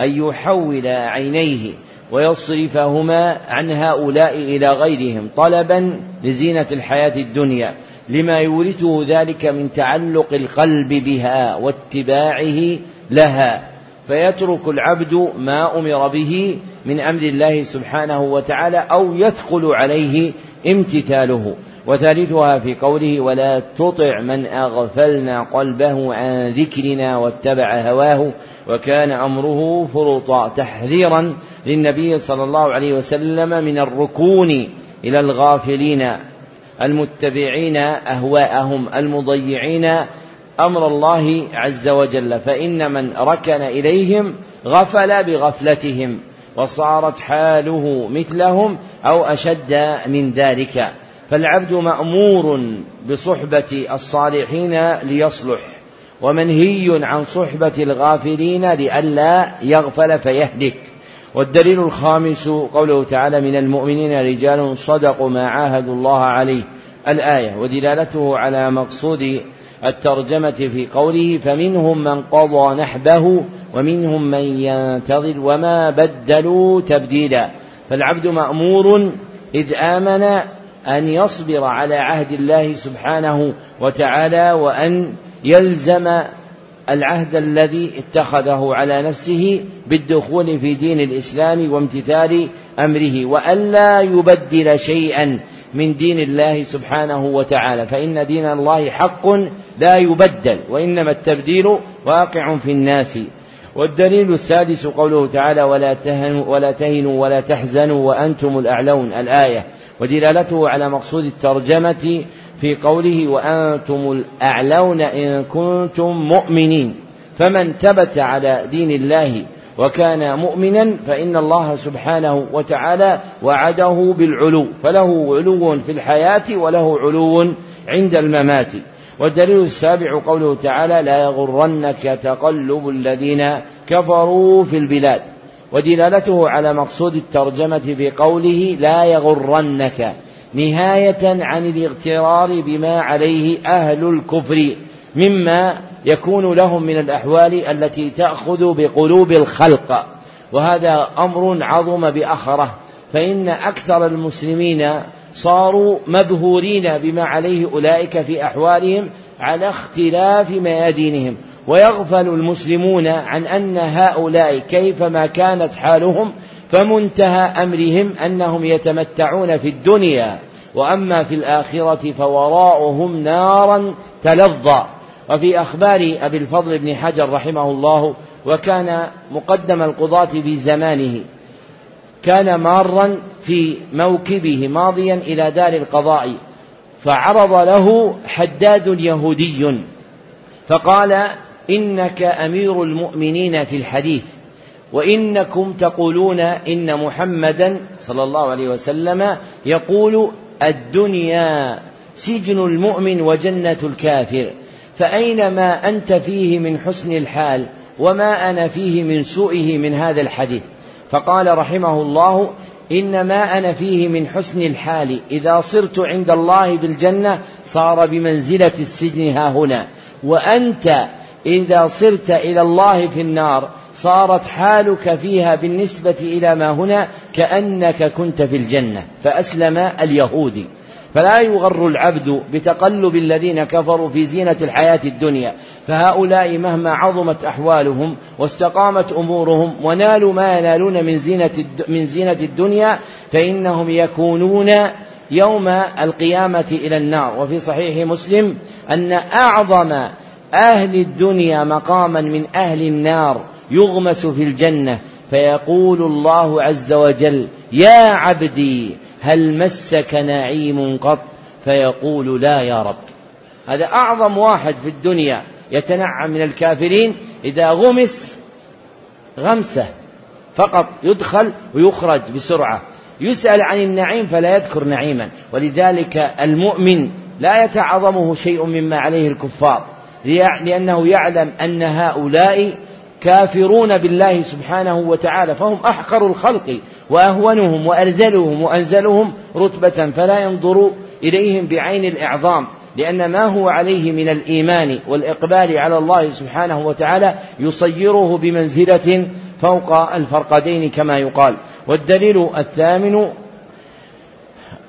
أن يحول عينيه. ويصرفهما عن هؤلاء إلى غيرهم طلبا لزينة الحياة الدنيا لما يورثه ذلك من تعلق القلب بها واتباعه لها. فيترك العبد ما أمر به من أمر الله سبحانه وتعالى أو يثقل عليه امتثاله. وثالثها في قوله ولا تطع من أغفلنا قلبه عن ذكرنا واتبع هواه وكان أمره فرطا تحذيرا للنبي صلى الله عليه وسلم من الركون إلى الغافلين المتبعين أهواءهم المضيعين أمر الله عز وجل فإن من ركن إليهم غفل بغفلتهم وصارت حاله مثلهم أو أشد من ذلك فالعبد مأمور بصحبة الصالحين ليصلح ومنهي عن صحبة الغافلين لئلا يغفل فيهلك. والدليل الخامس قوله تعالى من المؤمنين رجال صدقوا ما عاهدوا الله عليه الآية ودلالته على مقصود الترجمة في قوله فمنهم من قضى نحبه ومنهم من ينتظر وما بدلوا تبديلا فالعبد مأمور إذ آمن أن يصبر على عهد الله سبحانه وتعالى وأن يلزم العهد الذي اتخذه على نفسه بالدخول في دين الإسلام وامتثال أمره وألا يبدل شيئا من دين الله سبحانه وتعالى. فإن دين الله حق لا يبدل وإنما التبديل واقع في الناس. والدليل السادس قوله تعالى ولا تهنوا ولا تهنوا ولا تحزنوا وأنتم الأعلون الآية. ودلالته على مقصود الترجمة في قوله وأنتم الأعلون إن كنتم مؤمنين. فمن ثبت على دين الله وكان مؤمنا فإن الله سبحانه وتعالى وعده بالعلو فله علو في الحياة وله علو عند الممات. والدليل السابع قوله تعالى لا يغرنك تقلب الذين كفروا في البلاد ودلالته على مقصود الترجمة في قوله لا يغرنك نهاية عن الاغترار بما عليه أهل الكفر مما يكون لهم من الأحوال التي تأخذ بقلوب الخلق وهذا أمر عظم بأخره فإن أكثر المسلمين صاروا مبهورين بما عليه أولئك في أحوالهم على اختلاف ميادينهم. ويغفل المسلمون عن أن هؤلاء كيفما كانت حالهم فمنتهى أمرهم أنهم يتمتعون في الدنيا وأما في الآخرة فوراءهم نارا تلظى. وفي أخبار أبي الفضل بن حجر رحمه الله وكان مقدم القضاة في زمانه. كان مارا في موكبه ماضيا إلى دار القضاء فعرض له حداد يهودي. فقال إنك أمير المؤمنين في الحديث وإنكم تقولون إن محمدا صلى الله عليه وسلم يقول الدنيا سجن المؤمن وجنة الكافر فأين ما أنت فيه من حسن الحال وما أنا فيه من سوءه من هذا الحديث. فقال رحمه الله إنما أنا فيه من حسن الحال. إذا صرت عند الله بالجنة صار بمنزلة السجن ها هنا. وأنت إذا صرت إلى الله في النار صارت حالك فيها بالنسبة إلى ما هنا كأنك كنت في الجنة. فأسلم اليهودي. فلا يغر العبد بتقلب الذين كفروا في زينة الحياة الدنيا. فهؤلاء مهما عظمت أحوالهم واستقامت أمورهم ونالوا ما ينالون من زينة من زينة الدنيا فإنهم يكونون يوم القيامة إلى النار. وفي صحيح مسلم أن أعظم أهل الدنيا مقاما من أهل النار يغمس في الجنة فيقول الله عز وجل يا عبدي هل مسك نعيم قط؟ فيقول لا يا رب. هذا أعظم واحد في الدنيا يتنعم من الكافرين إذا غمس غمسة فقط يدخل ويخرج بسرعة. يسأل عن النعيم فلا يذكر نعيما. ولذلك المؤمن لا يتعظمه شيء مما عليه الكفار لأنه يعلم أن هؤلاء كافرون بالله سبحانه وتعالى فهم أحقر الخلق. وأهونهم وأرذلهم وأنزلهم رتبة فلا ينظر إليهم بعين الإعظام لأن ما هو عليه من الإيمان والإقبال على الله سبحانه وتعالى يصيره بمنزلة فوق الفرقدين كما يقال. والدليل الثامن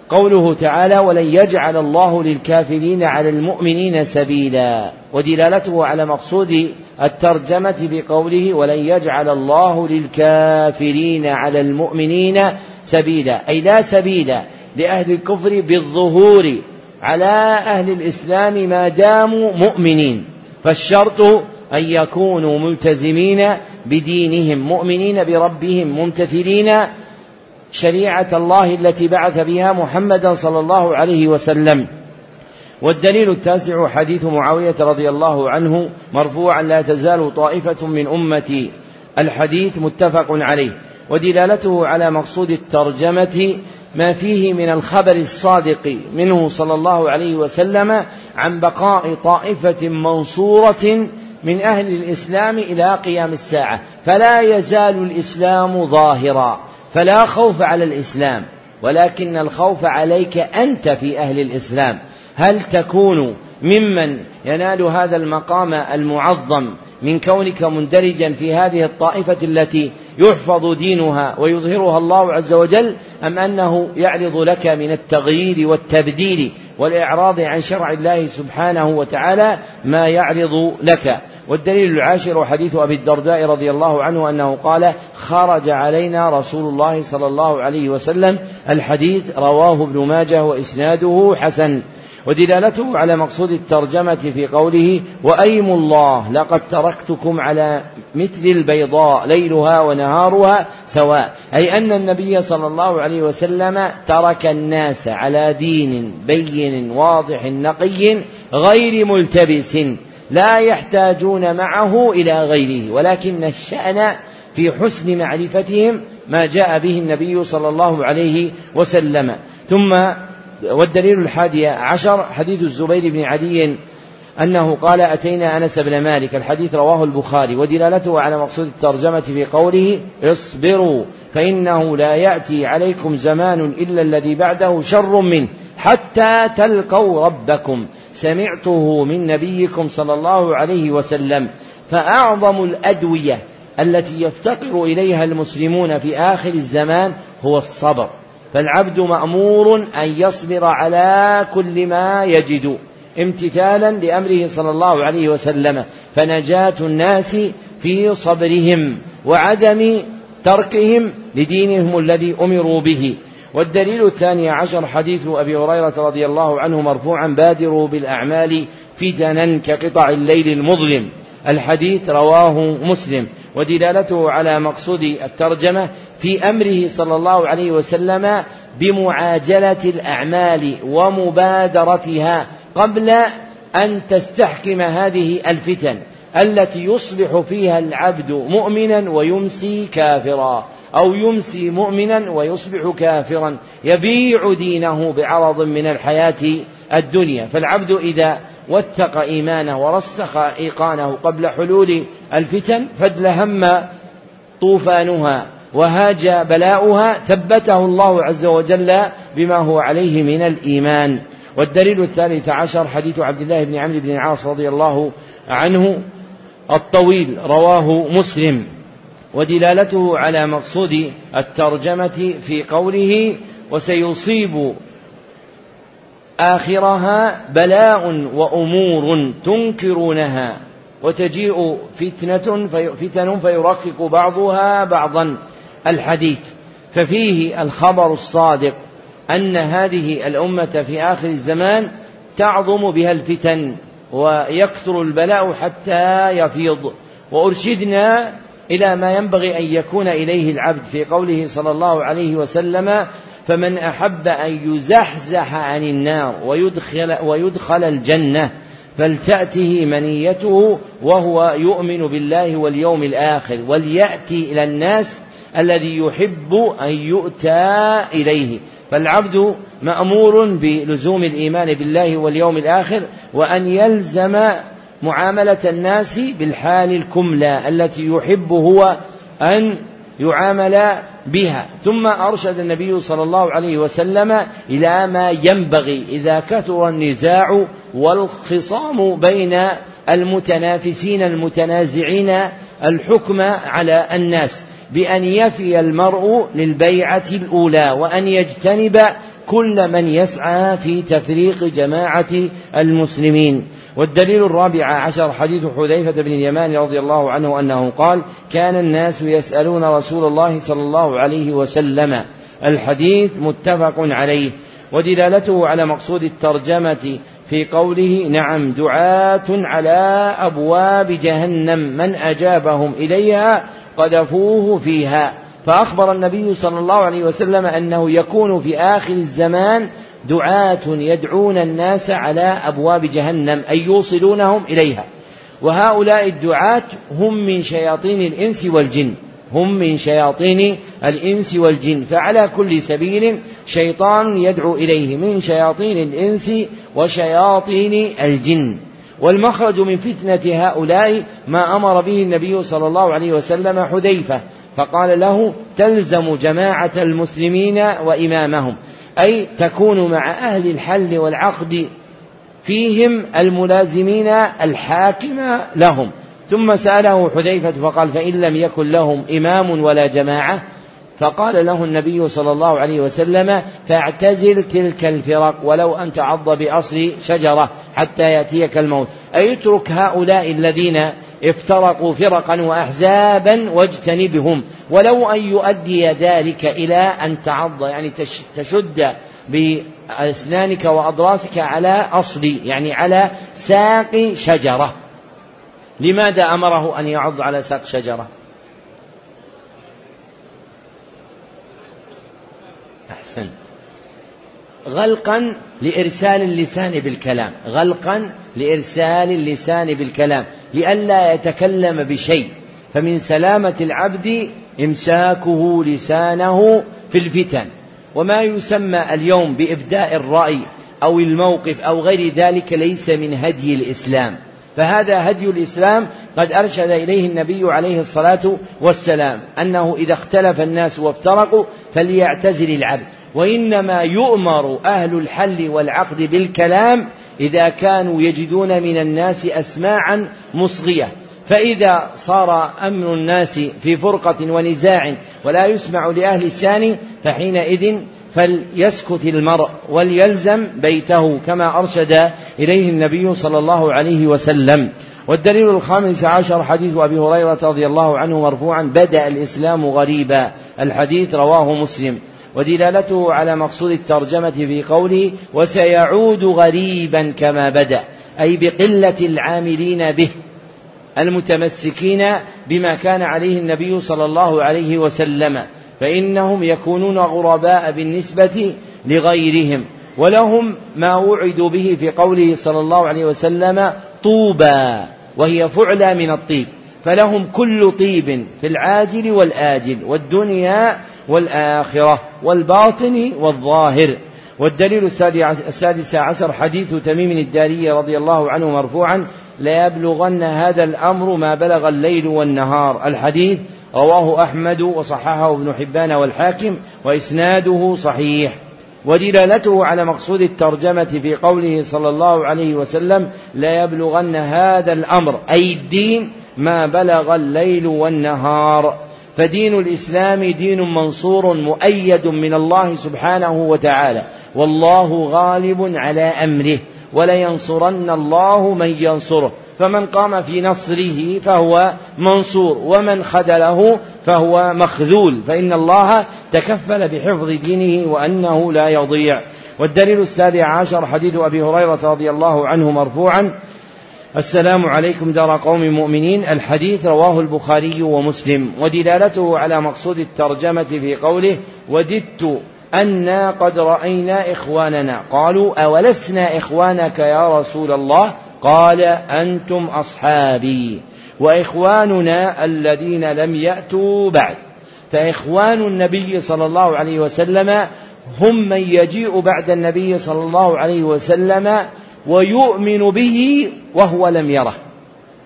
قوله تعالى ولن يجعل الله للكافرين على المؤمنين سبيلا ودلالته على مقصود الترجمة بقوله ولن يجعل الله للكافرين على المؤمنين سبيلا. أي لا سبيل لأهل الكفر بالظهور على أهل الإسلام ما داموا مؤمنين. فالشرط أن يكونوا ملتزمين بدينهم مؤمنين بربهم ممتثلين شريعة الله التي بعث بها محمدا صلى الله عليه وسلم. والدليل التاسع حديث معاوية رضي الله عنه مرفوعا لا تزال طائفة من أمتي. الحديث متفق عليه. ودلالته على مقصود الترجمة ما فيه من الخبر الصادق منه صلى الله عليه وسلم عن بقاء طائفة منصورة من أهل الإسلام إلى قيام الساعة. فلا يزال الإسلام ظاهرا. فلا خوف على الإسلام ولكن الخوف عليك أنت في أهل الإسلام. هل تكون ممن ينال هذا المقام المعظم من كونك مندرجا في هذه الطائفة التي يحفظ دينها ويظهرها الله عز وجل أم أنه يعرض لك من التغيير والتبديل والإعراض عن شرع الله سبحانه وتعالى ما يعرض لك؟ والدليل العاشر حديث أبي الدرداء رضي الله عنه أنه قال خرج علينا رسول الله صلى الله عليه وسلم. الحديث رواه ابن ماجه وإسناده حسن. ودلالته على مقصود الترجمة في قوله وأيم الله لقد تركتكم على مثل البيضاء ليلها ونهارها سواء. أي أن النبي صلى الله عليه وسلم ترك الناس على دين بين واضح نقي غير ملتبس. لا يحتاجون معه إلى غيره ولكن الشأن في حسن معرفتهم ما جاء به النبي صلى الله عليه وسلم. ثم والدليل الحادي عشر حديث الزبير بن عدي أنه قال أتينا أنس بن مالك الحديث رواه البخاري ودلالته على مقصود الترجمة في قوله اصبروا فإنه لا يأتي عليكم زمان إلا الذي بعده شر منه حتى تلقوا ربكم. سمعته من نبيكم صلى الله عليه وسلم فأعظم الأدوية التي يفتقر إليها المسلمون في آخر الزمان هو الصبر. فالعبد مأمور أن يصبر على كل ما يجد. امتثالا لأمره صلى الله عليه وسلم فنجاة الناس في صبرهم وعدم تركهم لدينهم الذي أمروا به. والدليل الثاني عشر حديث أبي هريرة رضي الله عنه مرفوعا بادروا بالأعمال فتنا كقطع الليل المظلم. الحديث رواه مسلم. ودلالته على مقصود الترجمة في أمره صلى الله عليه وسلم بمعاجلة الأعمال ومبادرتها قبل أن تستحكم هذه الفتن. التي يصبح فيها العبد مؤمنا ويمسي كافرا أو يمسي مؤمنا ويصبح كافرا. يبيع دينه بعرض من الحياة الدنيا. فالعبد إذا واتق إيمانه ورسخ إيقانه قبل حلول الفتن فدل هم طوفانها وهاج بلاؤها. ثبته الله عز وجل بما هو عليه من الإيمان. والدليل الثالث عشر حديث عبد الله بن عمرو بن العاص رضي الله عنه. الطويل رواه مسلم. ودلالته على مقصود الترجمة في قوله وسيصيب آخرها بلاء وأمور تنكرونها وتجيء فتنة فتن فيرقق بعضها بعضا الحديث. ففيه الخبر الصادق أن هذه الأمة في آخر الزمان تعظم بها الفتن. ويكثر البلاء حتى يفيض. وأرشدنا إلى ما ينبغي أن يكون إليه العبد في قوله صلى الله عليه وسلم فمن أحب أن يزحزح عن النار ويدخل, ويدخل الجنة فلتأته منيته وهو يؤمن بالله واليوم الآخر وليأتي إلى الناس الذي يحب أن يؤتى إليه. فالعبد مأمور بلزوم الإيمان بالله واليوم الآخر وأن يلزم معاملة الناس بالحال الكملى التي يحب هو أن يعامل بها. ثم أرشد النبي صلى الله عليه وسلم إلى ما ينبغي إذا كثر النزاع والخصام بين المتنافسين المتنازعين الحكم على الناس. بأن يفي المرء للبيعة الأولى وأن يجتنب كل من يسعى في تفريق جماعة المسلمين. والدليل الرابع عشر حديث حذيفة بن اليمان رضي الله عنه أنه قال كان الناس يسألون رسول الله صلى الله عليه وسلم. الحديث متفق عليه. ودلالته على مقصود الترجمة في قوله نعم دعاة على أبواب جهنم من أجابهم إليها قذفوه فيها. فأخبر النبي صلى الله عليه وسلم أنه يكون في آخر الزمان دعاة يدعون الناس على أبواب جهنم أي يوصلونهم إليها. وهؤلاء الدعاة هم من شياطين الإنس والجن. هم من شياطين الإنس والجن. فعلى كل سبيل شيطان يدعو إليه من شياطين الإنس وشياطين الجن. والمخرج من فتنة هؤلاء ما أمر به النبي صلى الله عليه وسلم حذيفة فقال له تلزم جماعة المسلمين وإمامهم أي تكون مع أهل الحل والعقد فيهم الملازمين الحاكم لهم. ثم سأله حذيفة فقال فإن لم يكن لهم إمام ولا جماعة فقال له النبي صلى الله عليه وسلم فاعتزل تلك الفرق ولو أن تعض بأصل شجرة حتى يأتيك الموت. أي اترك هؤلاء الذين افترقوا فرقا وأحزابا واجتنبهم ولو أن يؤدي ذلك إلى أن تعض يعني تشد بأسنانك وأضراسك على أصل يعني على ساق شجرة. لماذا أمره أن يعض على ساق شجرة؟ أحسن. غلقا لإرسال اللسان بالكلام. غلقا لإرسال اللسان بالكلام. لئلا يتكلم بشيء. فمن سلامة العبد إمساكه لسانه في الفتن. وما يسمى اليوم بإبداء الرأي أو الموقف أو غير ذلك ليس من هدي الإسلام. فهذا هدي الإسلام قد أرشد إليه النبي عليه الصلاة والسلام أنه إذا اختلف الناس وافترقوا فليعتزل العبد. وإنما يؤمر أهل الحل والعقد بالكلام إذا كانوا يجدون من الناس أسماعا مصغية. فإذا صار أمن الناس في فرقة ونزاع ولا يسمع لأهل الشان فحينئذ فليسكت المرء وليلزم بيته كما أرشد إليه النبي صلى الله عليه وسلم. والدليل الخامس عشر حديث أبي هريرة رضي الله عنه مرفوعا بدأ الإسلام غريبا. الحديث رواه مسلم. ودلالته على مقصود الترجمة في قوله وسيعود غريبا كما بدأ أي بقلة العاملين به المتمسكين بما كان عليه النبي صلى الله عليه وسلم فإنهم يكونون غرباء بالنسبة لغيرهم ولهم ما وعدوا به في قوله صلى الله عليه وسلم طوبى وهي فعلى من الطيب فلهم كل طيب في العاجل والآجل والدنيا والآخرة والباطن والظاهر. والدليل السادس عشر حديث تميم الداري رضي الله عنه مرفوعا ليبلغن هذا الأمر ما بلغ الليل والنهار. الحديث رواه أحمد وصححه ابن حبان والحاكم وإسناده صحيح. ودلالته على مقصود الترجمة في قوله صلى الله عليه وسلم لا يبلغن هذا الأمر أي الدين ما بلغ الليل والنهار. فدين الإسلام دين منصور مؤيد من الله سبحانه وتعالى. والله غالب على أمره ولينصرن الله من ينصره. فمن قام في نصره فهو منصور ومن خذله فهو مخذول. فإن الله تكفل بحفظ دينه وأنه لا يضيع. والدليل السابع عشر حديث أبي هريرة رضي الله عنه مرفوعا. السلام عليكم دار قوم مؤمنين. الحديث رواه البخاري ومسلم. ودلالته على مقصود الترجمة في قوله وددت أنا قد رأينا إخواننا قالوا أولسنا إخوانك يا رسول الله؟ قال أنتم أصحابي وإخواننا الذين لم يأتوا بعد. فإخوان النبي صلى الله عليه وسلم هم من يجيء بعد النبي صلى الله عليه وسلم ويؤمن به وهو لم يره.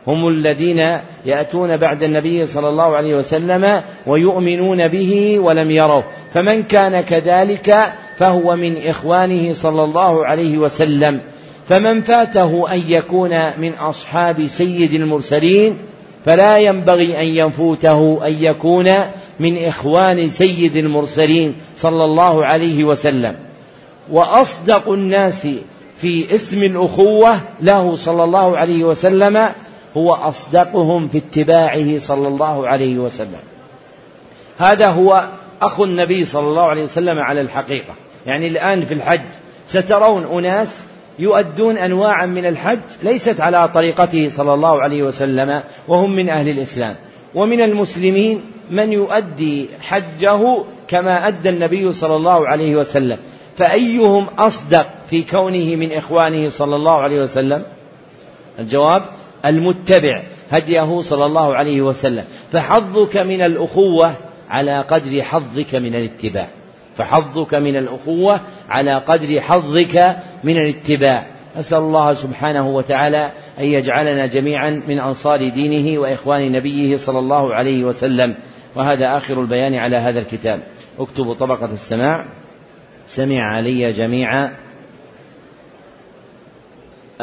هم الذين يأتون بعد النبي صلى الله عليه وسلم ويؤمنون به ولم يروا فمن كان كذلك فهو من إخوانه صلى الله عليه وسلم. فمن فاته أن يكون من أصحاب سيد المرسلين فلا ينبغي أن يفوته أن يكون من إخوان سيد المرسلين صلى الله عليه وسلم. وأصدق الناس في اسم الأخوة له صلى الله عليه وسلم هو أصدقهم في اتباعه صلى الله عليه وسلم. هذا هو أخو النبي صلى الله عليه وسلم على الحقيقة. يعني الآن في الحج سترون أناس يؤدون أنواعا من الحج ليست على طريقته صلى الله عليه وسلم وهم من أهل الإسلام. ومن المسلمين من يؤدي حجه كما أدى النبي صلى الله عليه وسلم. فأيهم أصدق؟ في كونه من إخوانه صلى الله عليه وسلم. الجواب المتبع هديه صلى الله عليه وسلم. فحظك من الأخوة على قدر حظك من الاتباع. فحظك من الأخوة على قدر حظك من الاتباع. أسأل الله سبحانه وتعالى أن يجعلنا جميعا من أنصار دينه وإخوان نبيه صلى الله عليه وسلم. وهذا آخر البيان على هذا الكتاب. اكتبوا طبقة السماع. سمع علي جميعا.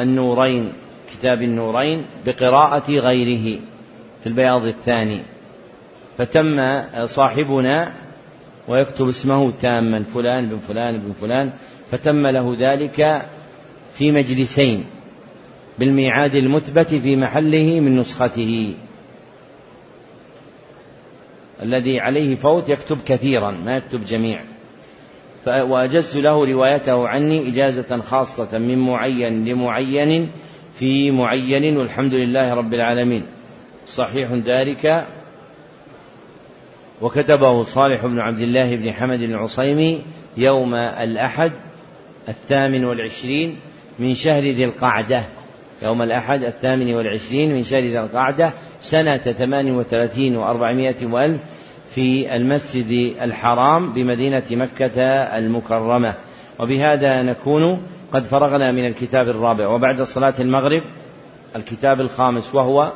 النورين كتاب النورين بقراءة غيره في البياض الثاني. فتم صاحبنا ويكتب اسمه تاما فلان بن فلان بن فلان. فتم له ذلك في مجلسين بالميعاد المثبت في محله من نسخته. الذي عليه فوت يكتب كثيرا ما يكتب جميع. وأجزت له روايته عني إجازة خاصة من معين لمعين في معين والحمد لله رب العالمين. صحيح ذلك. وكتبه صالح بن عبد الله بن حمد العصيمي يوم الأحد الثامن والعشرين من شهر ذي القعدة. يوم الأحد الثامن والعشرين من شهر ذي القعدة سنة ثمان وثلاثين وأربعمائة وألف في المسجد الحرام بمدينة مكة المكرمة. وبهذا نكون قد فرغنا من الكتاب الرابع. وبعد صلاة المغرب الكتاب الخامس وهو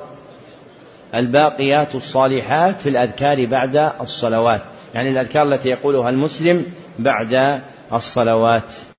الباقيات الصالحات في الأذكار بعد الصلوات. يعني الأذكار التي يقولها المسلم بعد الصلوات.